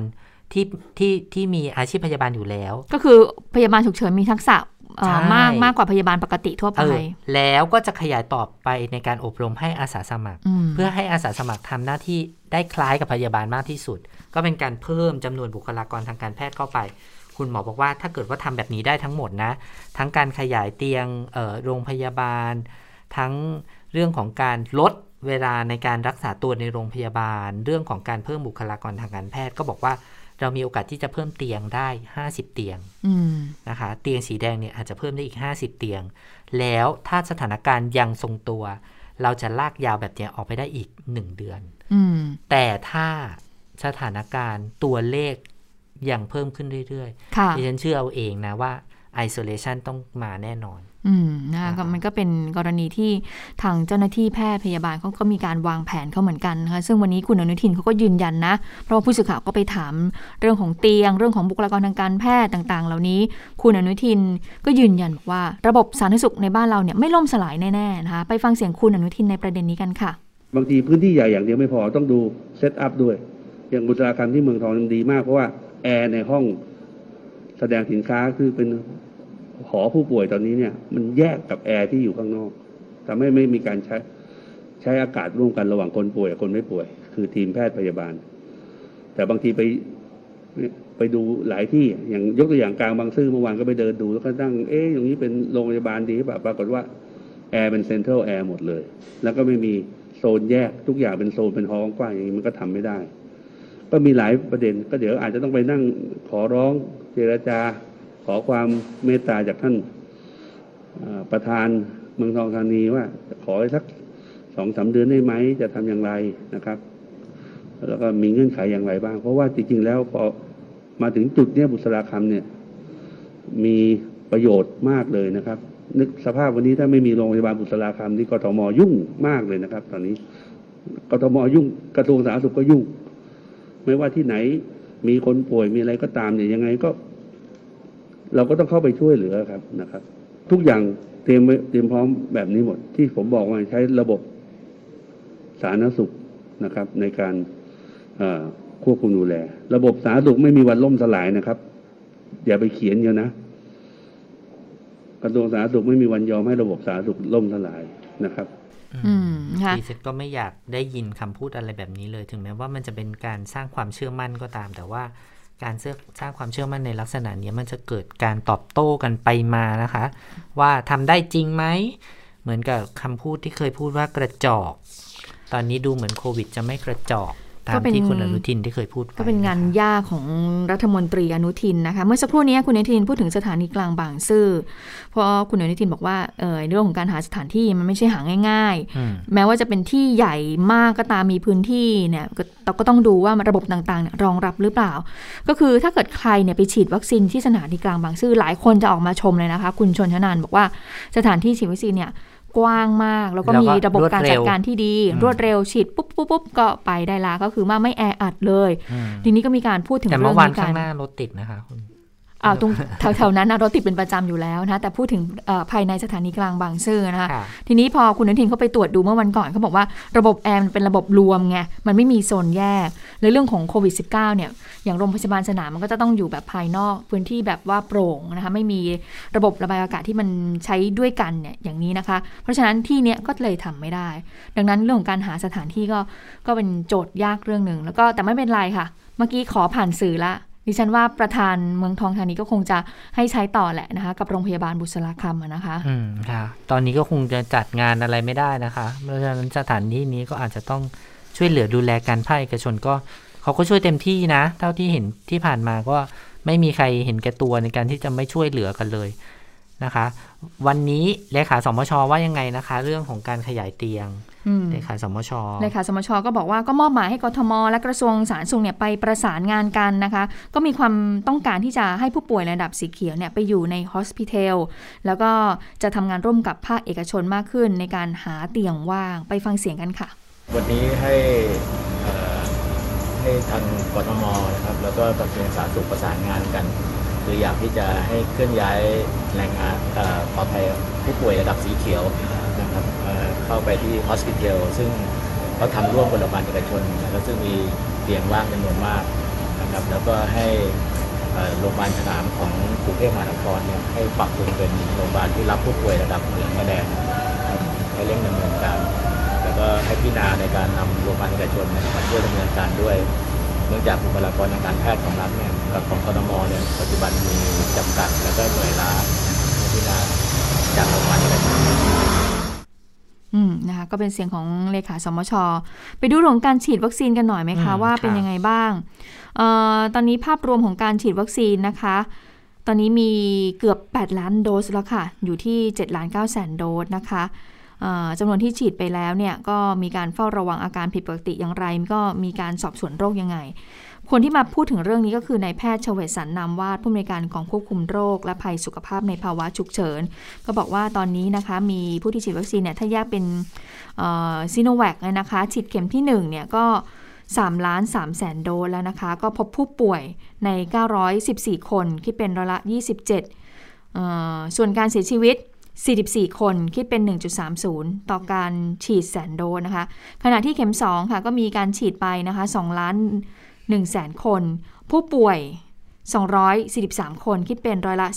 ที่ที่ที่มีอาชีพพยาบาลอยู่แล้ว ก็คือพยาบาลฉุกเฉินมีทักษะเอ่อใช่มากมากกว่าพยาบาลปกติทั่วไปเออแล้วก็จะขยายต่อไปในการอบรมให้อาสาสมัครมเพื่อให้อาสาสมัครทำหน้าที่ได้คล้ายกับพยาบาลมากที่สุด ก็เป็นการเพิ่มจำนวนบุคลากรทางการแพทย์เข้าไป คุณหมอบอกว่าถ้าเกิดว่าทำแบบนี้ได้ทั้งหมดนะ ทั้งการขยายเตียงเอ่อโรงพยาบาล ทั้งเรื่องของการลดเวลาในการรักษาตัวในโรงพยาบาล เรื่องของการเพิ่มบุคลากรทางการแพทย์ก็บอกว่า เรามีโอกาสที่จะเพิ่มเตียงได้ 50 เตียงอืมนะคะ เตียงสีแดงเนี่ยอาจจะเพิ่มได้อีก 50 เตียง แล้วถ้าสถานการณ์ยังทรงตัว เราจะลากยาวแบบเนี้ยออกไปได้อีก 1 เดือนอืมแต่ถ้าสถานการณ์ตัวเลขยังเพิ่มขึ้นเรื่อยค่ะๆดิฉันเชื่อเอาเองนะว่า isolation ต้องมาแน่นอน ออืมนะคะก็มันก็เป็นกรณีที่ทางเจ้าหน้าที่แพทย์พยาบาลเขาก็มีการวางแผนเขาเหมือนกันนะคะซึ่งวันนี้คุณอนุทินเขาก็ยืนยันนะ เพราะว่าผู้สื่อข่าวก็ไปถามเรื่องของเตียง เรื่องของบุคลากรทางการแพทย์ต่าง ๆ เหล่านี้ คุณอนุทินก็ยืนยันบอกว่า ระบบสาธารณสุขในบ้านเราเนี่ยไม่ล่มสลายแน่ๆนะคะไปฟังเสียงคุณอนุทินในประเด็นนี้กันค่ะ บางทีพื้นที่ใหญ่อย่างเดียวไม่พอต้องดู set up ด้วย อย่างบุษราคำที่เมืองทองมันดีมากเพราะว่าแอร์ในห้องแสดงสินค้าคือเป็น หอผู้ป่วยตอนนี้เนี่ย มันแยกกับแอร์ที่อยู่ข้างนอกทำให้ไม่มีการใช้ใช้อากาศร่วมกันระหว่างคนป่วยกับคนไม่ป่วย คือทีมแพทย์พยาบาล แต่บางทีไปไปดูหลายที่อย่างยกตัวอย่างกลางบางซื่อเมื่อวานก็ไปเดินดูแล้วก็นั่งเอ๊ะอย่างนี้เป็นโรงพยาบาลดีหรือเปล่าปรากฏว่าแอร์เป็นเซ็นทรัลแอร์หมดเลย แล้วก็ไม่มีโซนแยกทุกอย่างเป็นโซนเป็นห้องกว้างอย่างนี้มันก็ทำไม่ได้ ก็มีหลายประเด็น ก็เดี๋ยวอาจจะต้องไปนั่งขอร้องเจรจา ขอความเมตตาจากท่านประธานเมืองทองธานีว่าขอให้สักสองสามเดือนได้ไหมจะทำอย่างไรนะครับ แล้วก็มีเงื่อนไขอย่างไรบ้าง เพราะว่าจริง ๆ แล้วพอมาถึงจุดเนี้ยบุษราคำเนี่ย มีประโยชน์มากเลยนะครับ นึกสภาพวันนี้ถ้าไม่มีโรงพยาบาลบุษราคำนี่กทมยุ่งมากเลยนะครับ ตอนนี้กทมยุ่งกระทรวงสาธารณสุขก็ยุ่ง ไม่ว่าที่ไหนมีคนป่วยมีอะไรก็ตามเนี่ยยังไงก็ เราก็ต้องเข้าไปช่วยเหลือครับนะครับ ทุกอย่างเตรียมไว้เตรียมพร้อมแบบนี้หมด ที่ผมบอกว่าใช้ระบบสาธารณสุขนะครับ ในการเอ่อควบคุมดูแล ระบบสาธารณสุขไม่มีวันล่มสลายนะครับ อย่าไปเขียนเยอะนะกระทรวงสาธารณสุขไม่มีวันยอมให้ระบบสาธารณสุขล่มสลายนะครับอืมค่ะดิฉันก็ไม่อยากได้ยินคำพูดอะไรแบบนี้เลย ถึงแม้ว่ามันจะเป็นการสร้างความเชื่อมั่นก็ตาม แต่ว่า การสร้างความเชื่อมั่นในลักษณะนี้มันจะเกิดการตอบโต้กันไปมานะคะ ว่าทำได้จริงไหม เหมือนกับคำพูดที่เคยพูดว่ากระจอก ตอนนี้ดูเหมือนโควิดจะไม่กระจอก ตาก็มเป็นที่คุณอนุทินที่เคยพูดไว้ก็เป็นงานยากของรัฐมนตรีอนุทินนะคะ เมื่อสักครู่นี้คุณอนุทินพูดถึงสถานีกลางบางซื่อเพราะคุณอนุทินบอกว่าเออเรื่องของการหาสถานที่มันไม่ใช่หาง่ายอืมๆแม้ว่าจะเป็นที่ใหญ่มากก็ตามมีพื้นที่เนี่ยก็เราก็ต้องดูว่าระบบต่างๆเนี่ยรองรับหรือเปล่า ก็คือถ้าเกิดใครเนี่ยไปฉีดวัคซีนที่สถานีกลางบางซื่อหลายคนจะออกมาชมเลยนะคะ คุณชนชนานบอกว่าสถานที่ฉีดวัคซีนเนี่ย กว้างมากแล้วก็แล้วก็มีระบบการรวดเร็จัดวการที่ดีอืมรวดเร็วฉีดปุ๊บปุ๊บปุ๊บก็ไปได้ละก็คือว่าไม่แออัดเลยอืมทีนี้ก็มีการพูดถึงแต่เรื่เมื่อองวานนี้กัข้างนหน้ารถติดนะคะคุณอ่า ตรงแถวๆนั้นนะรถติดเป็นประจำอยู่แล้วนะแต่พูดถึงเอ่อภายในสถานีกลางบางซื่อนะคะค่ะทีนี้พอคุณอนุทินเขาไปตรวจดูเมื่อวันก่อนเขาบอกว่าระบบแอร์มันเป็นระบบรวมไงมันไม่มีโซนแยกและเรื่องของโควิด -19 เนี่ยอย่างโรงพยาบาลสนามมันก็จะต้องอยู่แบบภายนอก พื้นที่แบบว่าโปร่งนะคะไม่มีระบบระบายอากาศที่มันใช้ด้วยกันเนี่ยอย่างนี้นะคะ เพราะฉะนั้นที่เนี้ยก็เลยทำไม่ได้ ดังนั้นเรื่องของการหาสถานที่ก็ก็เป็นโจทย์ยากเรื่องหนึ่งแล้วก็แต่ไม่เป็นไรค่ะ เมื่อกี้ขอผ่านสื่อละ ดิฉันว่าประธานเมืองทองธานีก็คงจะให้ใช้ต่อแหละนะคะ กับโรงพยาบาลบุษราคำนะคะ อืมค่ะ ตอนนี้ก็คงจะจัดงานอะไรไม่ได้นะคะเพราะฉะนั้นสถานที่นี้ก็อาจจะต้องช่วยเหลือดูแลการภาคเอกชนก็เขาก็ช่วยเต็มที่นะ เท่าที่เห็นที่ผ่านมาก็ไม่มีใครเห็นแก่ตัวในการที่จะไม่ช่วยเหลือกันเลย นะคะ วันนี้เลขาสมชว่ายังไงนะคะ เรื่องของการขยายเตียงอืมเลขาสมชเลขาสมชก็บอกว่าก็มอบหมายให้กทม และกระทรวงสาธารณสุขเนี่ยไปประสานงานกันนะคะ ก็มีความต้องการที่จะให้ผู้ป่วยระดับสีเขียวเนี่ยไปอยู่ในฮอสพิทอลแล้วก็จะทำงานร่วมกับภาคเอกชนมากขึ้นในการหาเตียงว่างไปฟังเสียงกันค่ะ วันนี้ให้เอ่อให้ทางกทมนะครับแล้วก็กระทรวงสาธารณสุขประสานงานกัน คืออยากที่จะให้เคลื่อนย้ายแรงงานเอ่อปลอดภัยผู้ป่วยระดับสีเขียวนะครับเข้าไปที่ฮอสพิทอลซึ่งเขาทำร่วมกับโรงพยาบาลเอกชนนะครับซึ่งมีเตียงว่างจำนวนมากนะครับแล้วก็ให้โรงพยาบาลสนามของกรุงเทพมหานครเนี่ยให้ปรับปรุงเป็นโรงพยาบาลที่รับผู้ป่วยระดับเหลืองและแดงให้เร่งดำเนินการ แล้วก็ให้พิจารณาในการนำโรงพยาบาลเอกชนมาช่วยดำเนินการด้วย เนื่องจากบุคลากรทางการแพทย์ของรัฐเนี่ยกับของกทมเนี่ยปัจจุบันมีจำกัดแล้วก็เหนื่อยล้าให้พิจารณาจากโรงพยาบาลเอกชนอืมนะคะก็เป็นเสียงของเลขาสมช ไปดูเรื่องของการฉีดวัคซีนกันหน่อยไหมคะอืมว่าเป็นค่ะยังไงบ้างเอ่อตอนนี้ภาพรวมของการฉีดวัคซีนนะคะ ตอนนี้มีเกือบ 8 ล้านโดสแล้วค่ะ อยู่ที่ 7 ล้าน9แสนโดสนะคะอ่า จำนวนที่ฉีดไปแล้วเนี่ยก็มีการเฝ้าระวังอาการผิดปกติอย่างไร ก็มีการสอบสวนโรคยังไง คนที่มาพูดถึงเรื่องนี้ก็คือนายแพทย์ชเวสันนามวาดผู้อำนวยการกองควบคุมโรค และภัยสุขภาพในภาวะฉุกเฉิน ก็บอกว่าตอนนี้นะคะมีผู้ที่ฉีดวัคซีนเนี่ยถ้าแยกเป็นซีโนแวคเนะคะฉีดเข็มที่1เนี่ยก็3ล้าน3แสนโดสแล้วนะคะ ก็พบผู้ป่วยใน 914 คน คิดเป็นร้อยละ 27เอ่อส่วนการเสียชีวิต 44 คนคิดเป็น 1.30 ต่อการฉีดแสนโดสนะคะ ขณะที่เข็ม 2 ค่ะ ก็มีการฉีดไปนะคะ2ล้าน1แสนคน ผู้ป่วย 243 คนคิดเป็นร้อยละ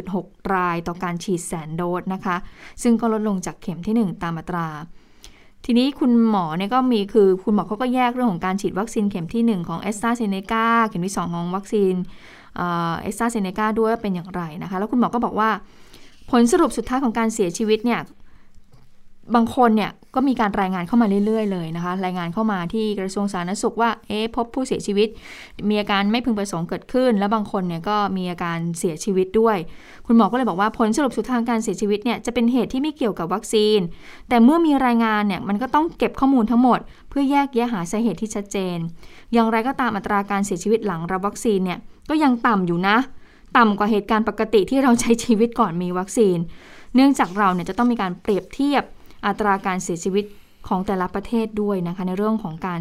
11.6 รายต่อการฉีดแสนโดสนะคะ ซึ่งก็ลดลงจากเข็มที่ 1 ตามอัตรา ทีนี้คุณหมอเนี่ยก็มีคือคุณหมอเขาก็แยกเรื่องของการฉีดวัคซีนเข็มที่ 1 ของแอสตราเซเนกาเข็มที่ 2 ของวัคซีนเอสตราเซเนกาด้วยเป็นอย่างไรนะคะ แล้วคุณหมอก็บอกว่า ผลสรุปสุดท้ายของการเสียชีวิตเนี่ยบางคนเนี่ยก็มีการรายงานเข้ามาเรื่อยๆเลยนะคะ รายงานเข้ามาที่กระทรวงสาธารณสุขว่า เอ๊ะพบผู้เสียชีวิต มีอาการไม่พึงประสงค์เกิดขึ้น แล้วบางคนเนี่ยก็มีอาการเสียชีวิตด้วย คุณหมอก็เลยบอกว่าผลสรุปสุดทางการเสียชีวิตเนี่ยจะเป็นเหตุที่ไม่เกี่ยวกับวัคซีน แต่เมื่อมีรายงานเนี่ยมันก็ต้องเก็บข้อมูลทั้งหมด เพื่อแยกแยะหาสาเหตุที่ชัดเจน อย่างไรก็ตามอัตราการเสียชีวิตหลังรับวัคซีนเนี่ยก็ยังต่ำอยู่นะ ต่ำกว่าเหตุการณ์ปกติที่เราใช้ชีวิตก่อนมีวัคซีน เนื่องจากเราเนี่ยจะต้องมีการเปรียบเทียบอัตราการเสียชีวิตของแต่ละประเทศด้วยนะคะ ในเรื่องของการ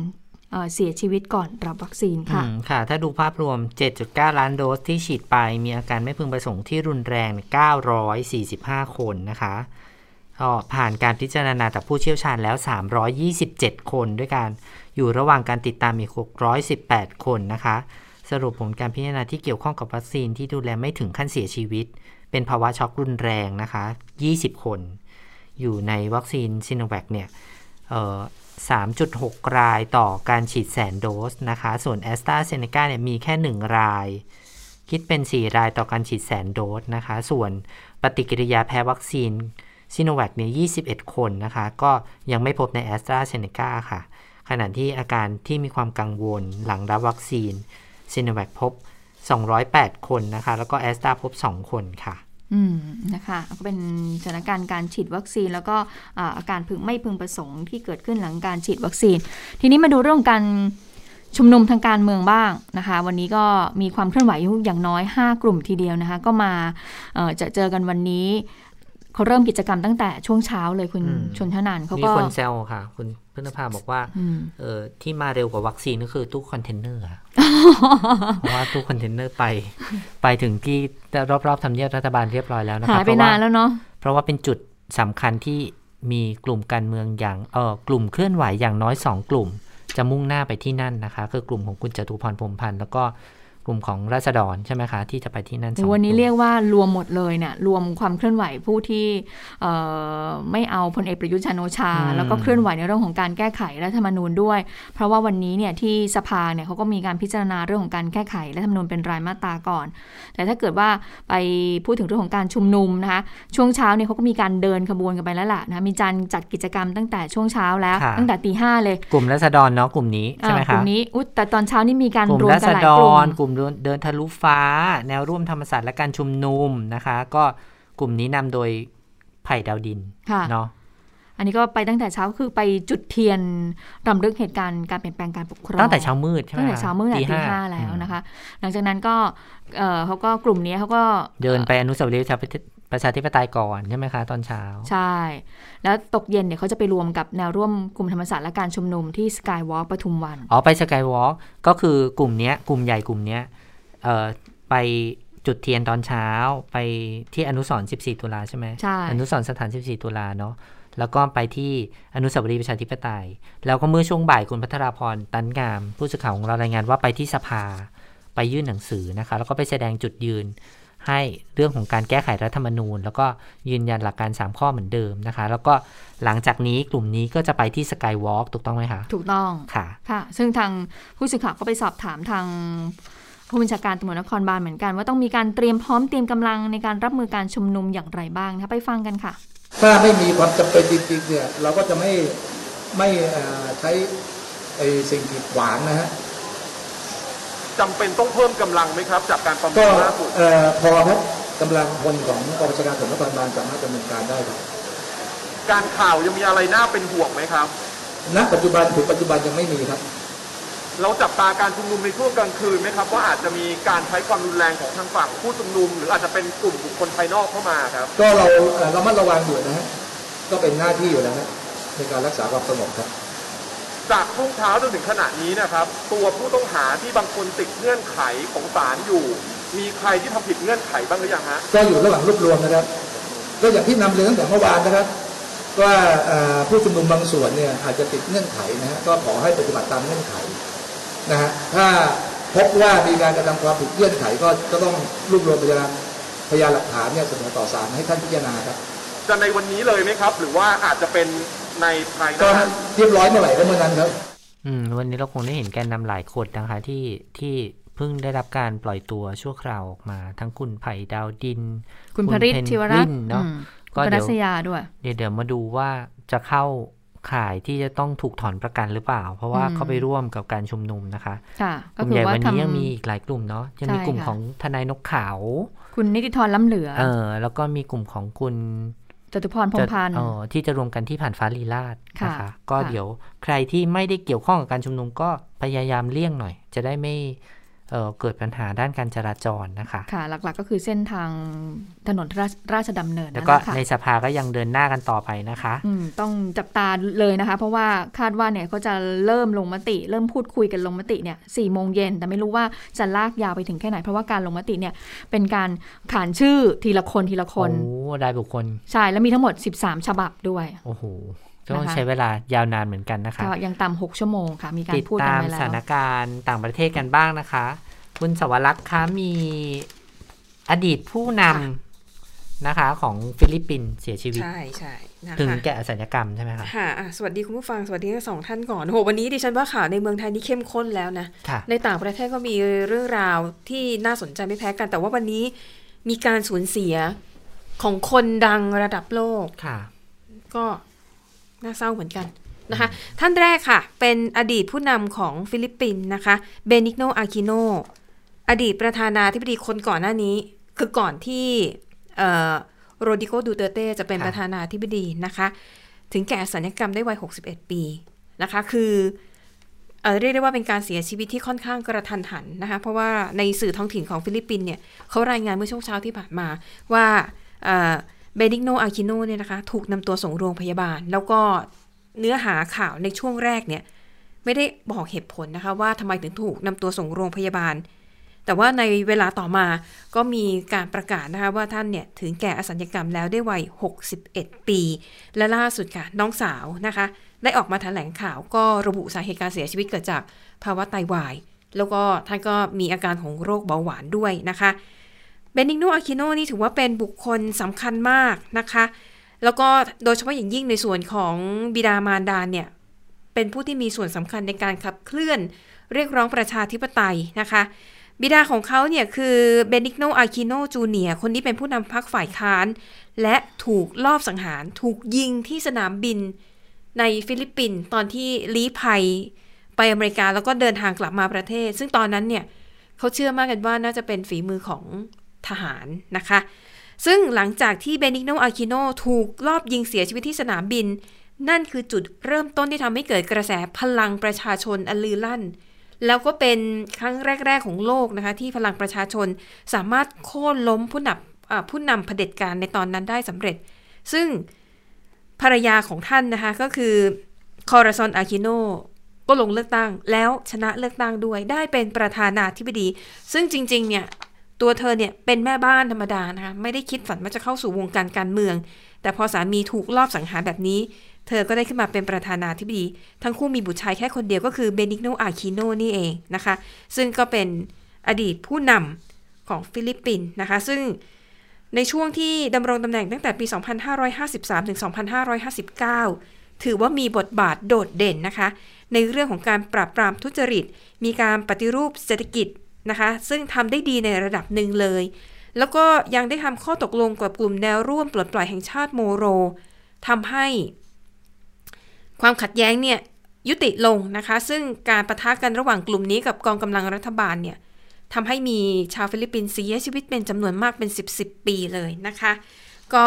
เเสียชีวิตก่อนรับวัคซีนค่ะค่ะ ถ้าดูภาพรวม 7.9 ล้านโดสที่ฉีดไป มีอาการไม่พึงประสงค์ที่รุนแรง 945 คนนะคะผ่านการพิจารณาจากผู้เชี่ยวชาญแล้ว 327 คนด้วยกัน อยู่ระหว่างการติดตามอีก 618 คนนะคะ สรุปผลการพิจารณาที่เกี่ยวข้องกับวัคซีนที่ดูแลไม่ถึงขั้นเสียชีวิต เป็นภาวะช็อกรุนแรงนะคะ 20 คน อยู่ในวัคซีนซิโนแวคเนี่ยเอ่อ3.6 รายต่อการฉีดแสนโดสนะคะ ส่วนแอสตราเซเนกาเนี่ยมีแค่ 1 ราย คิดเป็น 4 รายต่อการฉีดแสนโดสนะคะ ส่วนปฏิกิริยาแพ้วัคซีนซิโนแวคเนี่ย 21 คนนะคะ ก็ยังไม่พบในแอสตราเซเนกาค่ะ ขณะที่อาการที่มีความกังวลหลังรับวัคซีน ซิโนแวคพบ 208 คนนะคะ แล้วก็แอสตราพบ 2 คนค่ะอืมนะคะก็เป็นสถานการณ์การฉีดวัคซีน แล้วก็อ่าอาการพึงไม่พึงประสงค์ที่เกิดขึ้นหลังการฉีดวัคซีน ทีนี้มาดูเรื่องการชุมนุมทางการเมืองบ้างนะคะ วันนี้ก็มีความเคลื่อนไหวอยู่อย่างน้อย 5 กลุ่มทีเดียวนะคะ ก็มาเอ่อจะเจอกันวันนี้เขาเริ่มกิจกรรมตั้งแต่ช่วงเช้าเลยคุณอืมชนทนานเขามีก็คนแซวค่ะ คุณพฤนภาบอกว่าอืมเออที่มาเร็วกว่าวัคซีนก็คือตู้คอนเทนเนอร์อะ เพราะว่าตู้คอนเทนเนอร์ไป ไปถึงที่รอบๆทำเนียบรัฐบาลเรียบร้อยแล้วนะคหารับยไปนานแล้วเนาะเพราะว่าเป็นจุดสำคัญที่มีกลุ่มการเมืองอย่างเออกลุ่มเคลื่อนไหวอย่างน้อยสองกลุ่ม จะมุ่งหน้าไปที่นั่นนะคะ คือกลุ่มของคุณจตุพรพรหมพันธ์แล้วก็ กลุ่มของราษฎรใช่ไหมคะ ที่จะไปที่นั่นสองวันนี้กลุ่มเรียกว่ารวมหมดเลยเนี่ยรวมความเคลื่อนไหวผู้ที่เอ่อไม่เอาพลเอกประยุทธ์จันทร์โอชาอืมแล้วก็เคลื่อนไหวในเรื่องของการแก้ไขรัฐธรรมนูญด้วย เพราะว่าวันนี้เนี่ยที่สภาเนี่ยเขาก็มีการพิจารณาเรื่องของการแก้ไขรัฐธรรมนูญเป็นรายมาตราก่อน แต่ถ้าเกิดว่าไปพูดถึงเรื่องของการชุมนุมนะคะช่วงเช้าเนี่ยเขาก็มีการเดินขบวนกันไปแล้วล่ะนะคะมีการจัดกิจกรรมตั้งแต่ช่วงเช้าแล้วค่ะตั้งแต่ตีห้าเลยกลุ่มราษฎรเนาะกลุ่มนี้ใช่ไหมอ่ากคะลุ่มนี้อุ๊ยแต่ตอนเช้านี่มีการกลุ่มรวมรากัษนหลายฎกลุ่มรกลุ่มเดินเดินทะลุฟ้า แนวร่วมธรรมศาสตร์และการชุมนุมนะคะ ก็กลุ่มนี้นำโดยไผ่ดาวดินค่ะเนาะอันนี้ก็ไปตั้งแต่เช้าคือไปจุดเทียนรำลึกเหตุการณ์การเปลี่ยนแปลงการปกครองตั้งแต่เช้ามืดใช่ไหมตั้งแต่คะเช้ามืดตีห้าแล้วนะคะ หลังจากนั้นก็เอ่อเขาก็กลุ่มนี้เขาก็เดินไปอนุสาวรีย์ ประชาธิปไตยก่อนใช่ไหมคะ ตอนเช้า ใช่ แล้วตกเย็นเนี่ยเขาจะไปรวมกับแนวร่วมกลุ่มธรรมศาสตร์และการชุมนุมที่สกายวอล์กปทุมวัน อ๋อ ไปสกายวอล์กก็คือกลุ่มเนี้ย กลุ่มใหญ่กลุ่มเนี้ยเอ่อไปจุดเทียนตอนเช้าไปที่อนุสรณ์14 ตุลาใช่ไหมใช่อนุสรณ์สถาน 14 ตุลาเนาะแล้วก็ไปที่อนุสาวรีย์ประชาธิปไตย แล้วก็เมื่อช่วงบ่ายคุณพัทราพรตันงาม ผู้สื่อข่าวของเรารายงานว่าไปที่สภาไปยื่นหนังสือนะคะ แล้วก็ไปแสดงจุดยืน ให้เรื่องของการแก้ไขรัฐธรรมนูญ แล้วก็ยืนยันหลักการ 3 ข้อเหมือนเดิมนะคะ แล้วก็หลังจากนี้กลุ่มนี้ก็จะไปที่สกายวอล์กถูกต้องไหมคะ ถูกต้องค่ะค่ะ ซึ่งทางผู้สื่อข่าวก็ไปสอบถามทางผู้บัญชาการตำรวจนครบาลเหมือนกัน ว่าต้องมีการเตรียมพร้อมเตรียมกำลังในการรับมือการชุมนุมอย่างไรบ้างนะคะไปฟังกันค่ะ ถ้าไม่มีความจำเป็นจริงๆเนี่ยเราก็จะไม่ไม่เอ่อใช้ไอ้สิ่งกีดขวางนะฮะ จำเป็นต้องเพิ่มกำลังไหมครับ จากการประเมิก็นล่าสุด เอ่อพอครับกำลังพลของกองบัญชาการตำรวจนครบาลสามารถดำเนินการได้ครับการข่าวยังมีอะไรน่าเป็นห่วงไหมครับ ณปัจจุบันถึงปัจจุบันยังไม่มีครับ เราจับตาการชุมนุมในช่วงกลางคืนไหมครับ ว่าอาจจะมีการใช้ความรุนแรงของทางฝั่งผู้ชุมนุม หรืออาจจะเป็นกลุ่มบุคคลภายนอกเข้ามาครับ ก็เราเอ่อระมัดระวังอยู่นะฮะก็เป็นหน้าที่อยู่แล้วนะในการรักษาความสงบครับ จากช่วงเช้าจนถึงขณะนี้นะครับ ตัวผู้ต้องหาที่บางคนติดเงื่อนไขของศาลอยู่ มีใครที่ทำผิดเงื่อนไขบ้างหรือยังฮะก็อยู่ระหว่างรวบรวมนะครับ ก็อย่างที่นำเรียนตั้งแต่เมื่อวานนะครับ ว่าเอ่อผู้ชุมนุมบางส่วนเนี่ยอาจจะติดเงื่อนไขนะฮะก็ขอให้ปฏิบัติตามเงื่อนไขนะฮะถ้าพบว่ามีการกระทำความผิดเงื่อนไขก็ก็ต้องรวบรวมพยานพยานหลักฐานเนี่ยเสนอต่อศาลให้ท่านพิจารณาครับจะในวันนี้เลยไหมครับ หรือว่าอาจจะเป็น ในภายหก็น้าเรียบร้อยเมื่อไหร่ก็เมื่อนั้นครับ อืม วันนี้เราคงได้เห็นแกนนำหลายคนนะคะ ที่ที่เพิ่งได้รับการปล่อยตัวชั่วคราวออกมา ทั้งคุณไผ่ดาวดิน คุณพริตเพนธิวรัตกวิน์นเนาะอืมก็คุณปเดี๋นัยวสยาด้วยเดี๋ยวเดี๋ยวมาดูว่าจะเข้าข่ายที่จะต้องถูกถอนประกันหรือเปล่า เพราะว่าอืมเขาไปร่วมกับการชุมนุมนะคะค่ะกก็ลุ่มคือใหญ่ว่าวันทนี้ยังมีอีกหลายกลุ่มเนาะยังมีใช่กลุ่มค่ะของทนายนกขาวำคุณนิติธรล้ำเหลือ เออ แล้วก็มีกลุ่มของคุณ จตุพรพรหมพันธ์เออที่จะรวมกันที่ผ่านฟ้าลีลาดค่ะนะคะก็ค่ะเดี๋ยวใครที่ไม่ได้เกี่ยวข้องกับการชุมนุมก็พยายามเลี่ยงหน่อย จะได้ไม่ เออเกิดปัญหาด้านการจราจรนะคะ ค่ะ หลักๆก็คือเส้นทางถนนราชราชดำเนินแล้วนั่นก็แหละค่ะในสภาก็ยังเดินหน้ากันต่อไปนะคะอืมต้องจับตาเลยนะคะ เพราะว่าคาดว่าเนี่ยเขาจะเริ่มลงมติ เริ่มพูดคุยกันลงมติเนี่ยสี่โมงเย็นแต่ไม่รู้ว่าจะลากยาวไปถึงแค่ไหน เพราะว่าการลงมติเนี่ยเป็นการขานชื่อทีละคนทีละคนโอ้รายบุคคล ใช่แล้วมีทั้งหมด 13 ฉบับด้วย โอ้โห ต้องนะคะใช้เวลายาวนานเหมือนกันนะคะก็ยังต่ำหกชั่วโมงค่ะ มีการติดพูดกัตานมไปสแล้ถาวนการณ์ต่างประเทศกันบ้างนะคะ คุณสวรักษ์คะมีอดีตผู้นำนะคะ ของฟิลิปปินส์เสียชีวิต ใช่ใช่นะคะถึงแก่อสัญญกรรมใช่ไหมคะค่ะอะสวัสดีคุณผู้ฟังสวัสดีทั้งสองท่านก่อนโหวันนี้ดิฉันว่าข่าวในเมืองไทยนี่เข้มข้นแล้วนะค่ะในต่างประเทศก็มีเรื่องราวที่น่าสนใจไม่แพ้กัน แต่ว่าวันนี้มีการสูญเสียของคนดังระดับโลกค่ะ ก็ น่าเศร้าเหมือนกันนะคะท่านแรกค่ะ เป็นอดีตผู้นำของฟิลิปปินส์นะคะเบนิกโนอาคิโนอดีตประธานาธิบดีคนก่อนหน้านี้ คือก่อนที่โรดิโกดูเตเต้จะเป็นค่ะประธานาธิบดีนะคะ ถึงแก่อสัญกรรมในวัย 61 ปีนะคะ คือเอ่อเรียกได้ว่าเป็นการเสียชีวิตที่ค่อนข้างกระทันหันนะคะ เพราะว่าในสื่อท้องถิ่นของฟิลิปปินส์เนี่ยเขารายงานเมื่อช่วงเช้าที่ผ่านมาว่า เบนิกโนอาคิโนเนี่ยนะคะ ถูกนำตัวส่งโรงพยาบาล แล้วก็เนื้อหาข่าวในช่วงแรกเนี่ย ไม่ได้บอกเหตุผลนะคะว่าทำไมถึงถูกนำตัวส่งโรงพยาบาล แต่ว่าในเวลาต่อมาก็มีการประกาศนะคะว่าท่านเนี่ยถึงแก่อสัญญกรรมแล้วได้วัย 61 ปี และล่าสุดค่ะน้องสาวนะคะ ได้ออกมาแถลงข่าวก็ระบุสาเหตุการเสียชีวิตเกิดจากภาวะไตวาย แล้วก็ท่านก็มีอาการของโรคเบาหวานด้วยนะคะ เบนิกโนอาคิโนนี่ถือว่าเป็นบุคคลสำคัญมากนะคะ แล้วก็โดยเฉพาะอย่างยิ่งในส่วนของบิดามารดาเนี่ย เป็นผู้ที่มีส่วนสำคัญในการขับเคลื่อนเรียกร้องประชาธิปไตยนะคะ บิดาของเขาเนี่ยคือเบนิกโนอาคิโนจูเนียคนนี้เป็นผู้นำพรรคฝ่ายค้าน และถูกลอบสังหาร ถูกยิงที่สนามบินในฟิลิปปินส์ตอนที่ลี้ภัยไปอเมริกาแล้วก็เดินทางกลับมาประเทศ ซึ่งตอนนั้นเนี่ยเขาเชื่อมากกันว่าน่าจะเป็นฝีมือของ ทหารนะคะ ซึ่งหลังจากที่เบนิกโนอาคิโนถูกลอบยิงเสียชีวิตที่สนามบิน นั่นคือจุดเริ่มต้นที่ทำให้เกิดกระแสพลังประชาชนอันลือลั่น แล้วก็เป็นครั้งแรก ๆ ของโลกนะคะที่พลังประชาชนสามารถโค่นล้มผู้นำผู้นำเผด็จการในตอนนั้นได้สำเร็จ ซึ่งภรรยาของท่านนะคะก็คือคอราซอนอาคิโนก็ลงเลือกตั้งแล้วชนะเลือกตั้งด้วยได้เป็นประธานาธิบดี ซึ่งจริง ๆ เนี่ย ตัวเธอเนี่ยเป็นแม่บ้านธรรมดานะคะไม่ได้คิดฝันว่าจะเข้าสู่วงการการเมือง แต่พอสามีถูกลอบสังหารแบบนี้ เธอก็ได้ขึ้นมาเป็นประธานาธิบดี ทั้งคู่มีบุตรชายแค่คนเดียวก็คือเบนิกโนอาคิโนนี่เองนะคะ ซึ่งก็เป็นอดีตผู้นำของฟิลิปปินส์นะคะ ซึ่งในช่วงที่ดำรงตำแหน่งตั้งแต่ปี 2553 ถึง 2559 ถือว่ามีบทบาทโดดเด่นนะคะ ในเรื่องของการปราบปรามทุจริต มีการปฏิรูปเศรษฐกิจ นะคะ ซึ่งทำได้ดีในระดับหนึ่งเลย แล้วก็ยังได้ทำข้อตกลงกับกลุ่มแนวร่วมปลดปล่อยแห่งชาติโมโรทำให้ ความขัดแย้งเนี่ยยุติลงนะคะ ซึ่งการปะทะกันระหว่างกลุ่มนี้กับกองกำลังรัฐบาลเนี่ยทำให้มีชาวฟิลิปปินส์เสียชีวิตเป็นจำนวนมากเป็น 10 10ปีเลยนะคะ ก็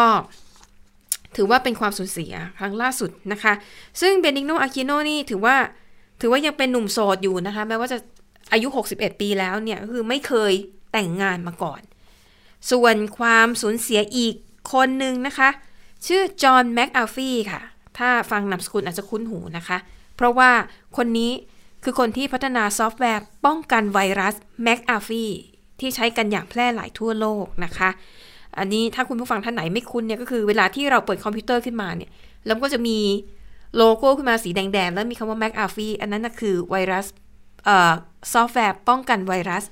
ถือว่าเป็นความสูญเสียครั้งล่าสุดนะคะ ซึ่งเบนิกโนอาคิโนนี่ถือว่าถือว่ายังเป็นหนุ่มโสดอยู่นะคะ แม้ว่าจะ อายุ 61 ปีแล้วเนี่ยคือไม่เคยแต่งงานมาก่อน ส่วนความสูญเสียอีกคนหนึ่งนะคะ ชื่อจอห์นแม็กอัลฟี่ค่ะ ถ้าฟังนามสกุลอาจจะคุ้นหูนะคะ เพราะว่าคนนี้คือคนที่พัฒนาซอฟต์แวร์ป้องกันไวรัสแม็กอัลฟี่ที่ใช้กันอย่างแพร่หลายทั่วโลกนะคะ อันนี้ถ้าคุณผู้ฟังท่านไหนไม่คุ้นเนี่ยก็คือเวลาที่เราเปิดคอมพิวเตอร์ขึ้นมาเนี่ยแล้วก็จะมีโลโก้ขึ้นมาสีแดงๆ แล้วมีคำว่า M c a f e อันนั้นนะคือไวรัส ซอฟต์แวร์ป้องกันไวรัส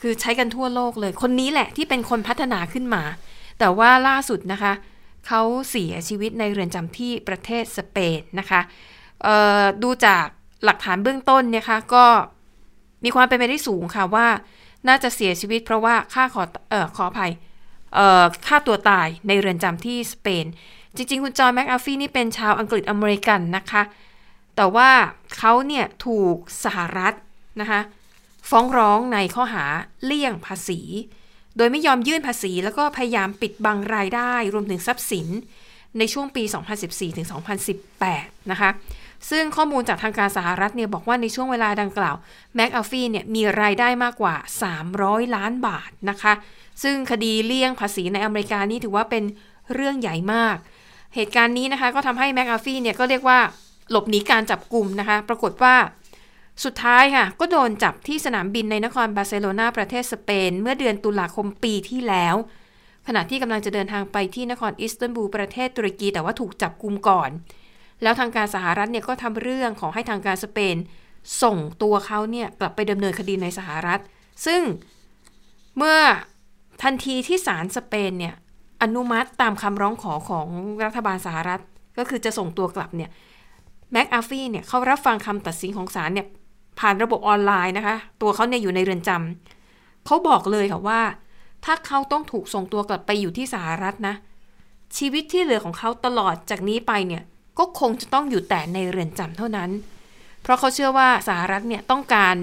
คือใช้กันทั่วโลกเลย คนนี้แหละที่เป็นคนพัฒนาขึ้นมา แต่ว่าล่าสุดนะคะ เขาเสียชีวิตในเรือนจำที่ประเทศสเปนนะคะดูจากหลักฐานเบื้องต้นเนี่ยคะก็มีความเป็นไปได้สูงค่ะว่า น่าจะเสียชีวิตเพราะว่าฆ่าขอเอ่อขออภัยฆ่าตัวตายในเรือนจำที่สเปน จริง ๆ คุณจอห์นแมคอาฟี่นี่เป็นชาวอังกฤษอเมริกันนะคะ แต่ว่าเขาเนี่ยถูกสหรัฐนะคะฟ้องร้องในข้อหาเลี่ยงภาษี โดยไม่ยอมยื่นภาษี แล้วก็พยายามปิดบังรายได้รวมถึงทรัพย์สินในช่วงปี 2014 ถึง 2018 นะคะ ซึ่งข้อมูลจากทางการสหรัฐเนี่ยบอกว่าในช่วงเวลาดังกล่าวแม็กอัลฟี่เนี่ยมีรายได้มากกว่า 300 ล้านบาทนะคะ ซึ่งคดีเลี่ยงภาษีในอเมริกานี่ถือว่าเป็นเรื่องใหญ่มาก เหตุการณ์นี้นะคะก็ทำให้แมคอาฟี่เนี่ยก็เรียกว่า หลบหนีการจับกลุ่มนะคะ ปรากฏว่าสุดท้ายค่ะ ก็โดนจับที่สนามบินในนครบาร์เซโลนาประเทศสเปน เมื่อเดือนตุลาคมปีที่แล้ว ขณะที่กำลังจะเดินทางไปที่นครอิสตันบูลประเทศตุรกี แต่ว่าถูกจับกลุ่มก่อน แล้วทางการสหรัฐเนี่ยก็ทำเรื่องขอให้ทางการสเปน ส่งตัวเขาเนี่ยกลับไปดำเนินคดีในสหรัฐ ซึ่งเมื่อทันทีที่ศาลสเปนเนี่ยอนุมัติตามคำร้องขอของรัฐบาลสหรัฐ ก็คือจะส่งตัวกลับเนี่ย แม็กอาฟี่เนี่ยเขารับฟังคำตัดสินของศาลเนี่ยผ่านระบบออนไลน์นะคะ ตัวเขาเนี่ยอยู่ในเรือนจำเขาบอกเลยค่ะว่า ถ้าเขาต้องถูกส่งตัวกลับไปอยู่ที่สหรัฐนะ ชีวิตที่เหลือของเขาตลอดจากนี้ไปเนี่ยก็คงจะต้องอยู่แต่ในเรือนจำเท่านั้น เพราะเขาเชื่อว่าสหรัฐเนี่ยต้องการ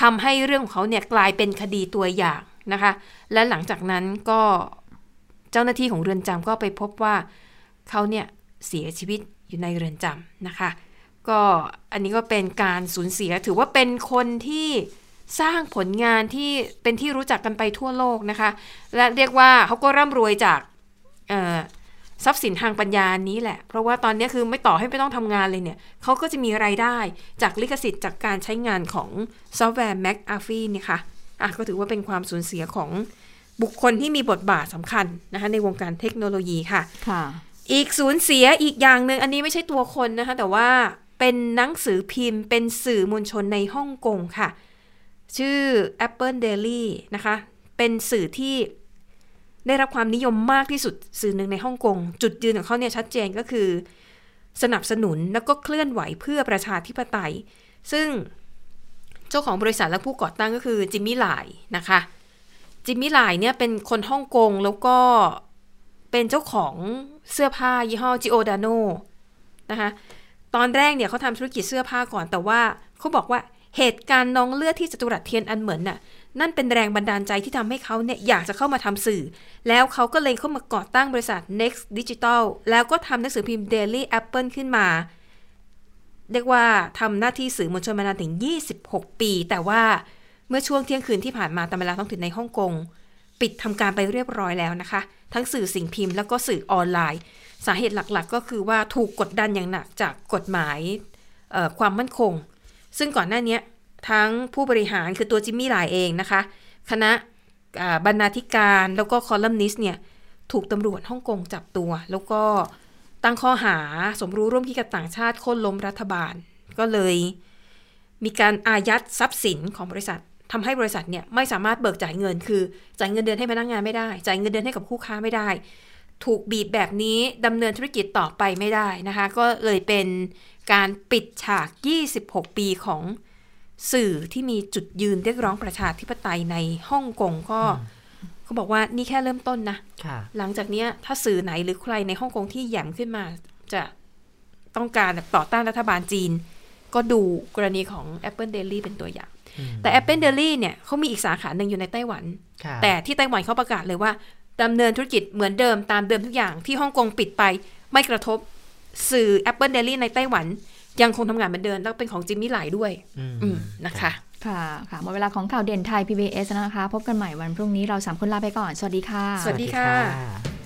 ทำให้เรื่องของเขาเนี่ยกลายเป็นคดีตัวอย่างนะคะ และหลังจากนั้นก็เจ้าหน้าที่ของเรือนจำก็ไปพบว่าเขาเนี่ยเสียชีวิต อยู่ในเรือนจำนะคะ ก็อันนี้ก็เป็นการสูญเสียถือว่าเป็นคนที่สร้างผลงานที่เป็นที่รู้จักกันไปทั่วโลกนะคะ และเรียกว่าเขาก็ร่ำรวยจากทรัพย์สินทางปัญญานี้แหละ เพราะว่าตอนนี้คือไม่ต่อให้ไม่ต้องทำงานเลยเนี่ยเขาก็จะมีไรายได้จากลิขสิทธิ์จากการใช้งานของซอฟต์แวร์ Mac a f e เนี่ยค่ะอะ ก็ถือว่าเป็นความสูญเสียของบุคคลที่มีบทบาทสำคัญนะคะในวงการเทคโนโลยีค่ะ ค่ะ อีกสูญเสียอีกอย่างหนึ่งอันนี้ไม่ใช่ตัวคนนะคะ แต่ว่าเป็นหนังสือพิมพ์ เป็นสื่อมวลชนในฮ่องกงค่ะ ชื่อ Apple Daily นะคะ เป็นสื่อที่ได้รับความนิยมมากที่สุดสื่อหนึ่งในฮ่องกง จุดยืนของเขาเนี่ยชัดเจนก็คือ สนับสนุนแล้วก็เคลื่อนไหวเพื่อประชาธิปไตย ซึ่งเจ้าของบริษัทและผู้ก่อตั้งก็คือจิมมี่หลายนะคะ จิมมี่หลายเนี่ยเป็นคนฮ่องกงแล้วก็เป็นเจ้าของ เสื้อผ้ายี่ห้อจิโอดาโนนะคะตอนแรกเนี่ยเขาทำธุรกิจเสื้อผ้าก่อนแต่ว่าเขาบอกว่าเหตุการณ์น้องเลือดที่จตุรัสเทียนอันเหมือนน่ะนั่นเป็นแรงบันดาลใจที่ทำให้เขาเนี่ยอยากจะเข้ามาทำสื่อ แล้วเขาก็เลยเข้ามาก่อตั้งบริษัท Next Digital แล้วก็ทำหนังสือพิมพ์ Daily Apple ขึ้นมา เรียกว่าทำหน้าที่สื่อมวลชนมานานถึง 26 ปี แต่ว่าเมื่อช่วงเที่ยงคืนที่ผ่านมาตามเวลาท้องถิ่นในฮ่องกง ปิดทำการไปเรียบร้อยแล้วนะคะ ทั้งสื่อสิ่งพิมพ์แล้วก็สื่อออนไลน์ สาเหตุหลักๆ ก็คือว่าถูกกดดันอย่างหนักจากกฎหมายความมั่นคง ซึ่งก่อนหน้านี้ทั้งผู้บริหารคือตัวจิมมี่หลายเองนะคะ คณะบรรณาธิการแล้วก็คอลัมนิสต์เนี่ยถูกตำรวจฮ่องกงจับตัว แล้วก็ตั้งข้อหาสมรู้ร่วมคิดกับต่างชาติโค่นล้มรัฐบาล ก็เลยมีการอายัดทรัพย์สินของบริษัท ทำให้บริษัทเนี่ยไม่สามารถเบิกจ่ายเงิน คือจ่ายเงินเดือนให้พนักงานไม่ได้ จ่ายเงินเดือนให้กับคู่ค้าไม่ได้ ถูกบีบแบบนี้ดำเนินธุรกิจต่อไปไม่ได้นะคะ ก็เลยเป็นการปิดฉาก 26 ปีของสื่อที่มีจุดยืนเรียกร้องประชาธิปไตยในฮ่องกงก็เขาบอกว่านี่แค่เริ่มต้นนะหลังจากนี้ถ้าสื่อไหนหรือใครในฮ่องกงที่แย่มขึ้นมา จะต้องการต่อต้านรัฐบาลจีน ก็ดูกรณีของ Apple Daily เป็นตัวอย่าง แต่ Apple Daily เนี่ยเขามีอีกสาขาหนึ่งอยู่ในไต้หวัน แต่ที่ไต้หวันเขาประกาศเลยว่าดำเนินธุรกิจเหมือนเดิมตามเดิมทุกอย่างที่ฮ่องกงปิดไปไม่กระทบสื่อ Apple Daily ในไต้หวัน ยังคงทำงานเหมือนเดิมแล้วเป็นของจิมมี่ไหลด้วยอืมนะคะ ค่ะ ค่ะ หมดเวลาของข่าวเด่นไทย PBS นะคะ พบกันใหม่วันพรุ่งนี้เราสามคนลาไปก่อน สวัสดีค่ะ สวัสดีค่ะ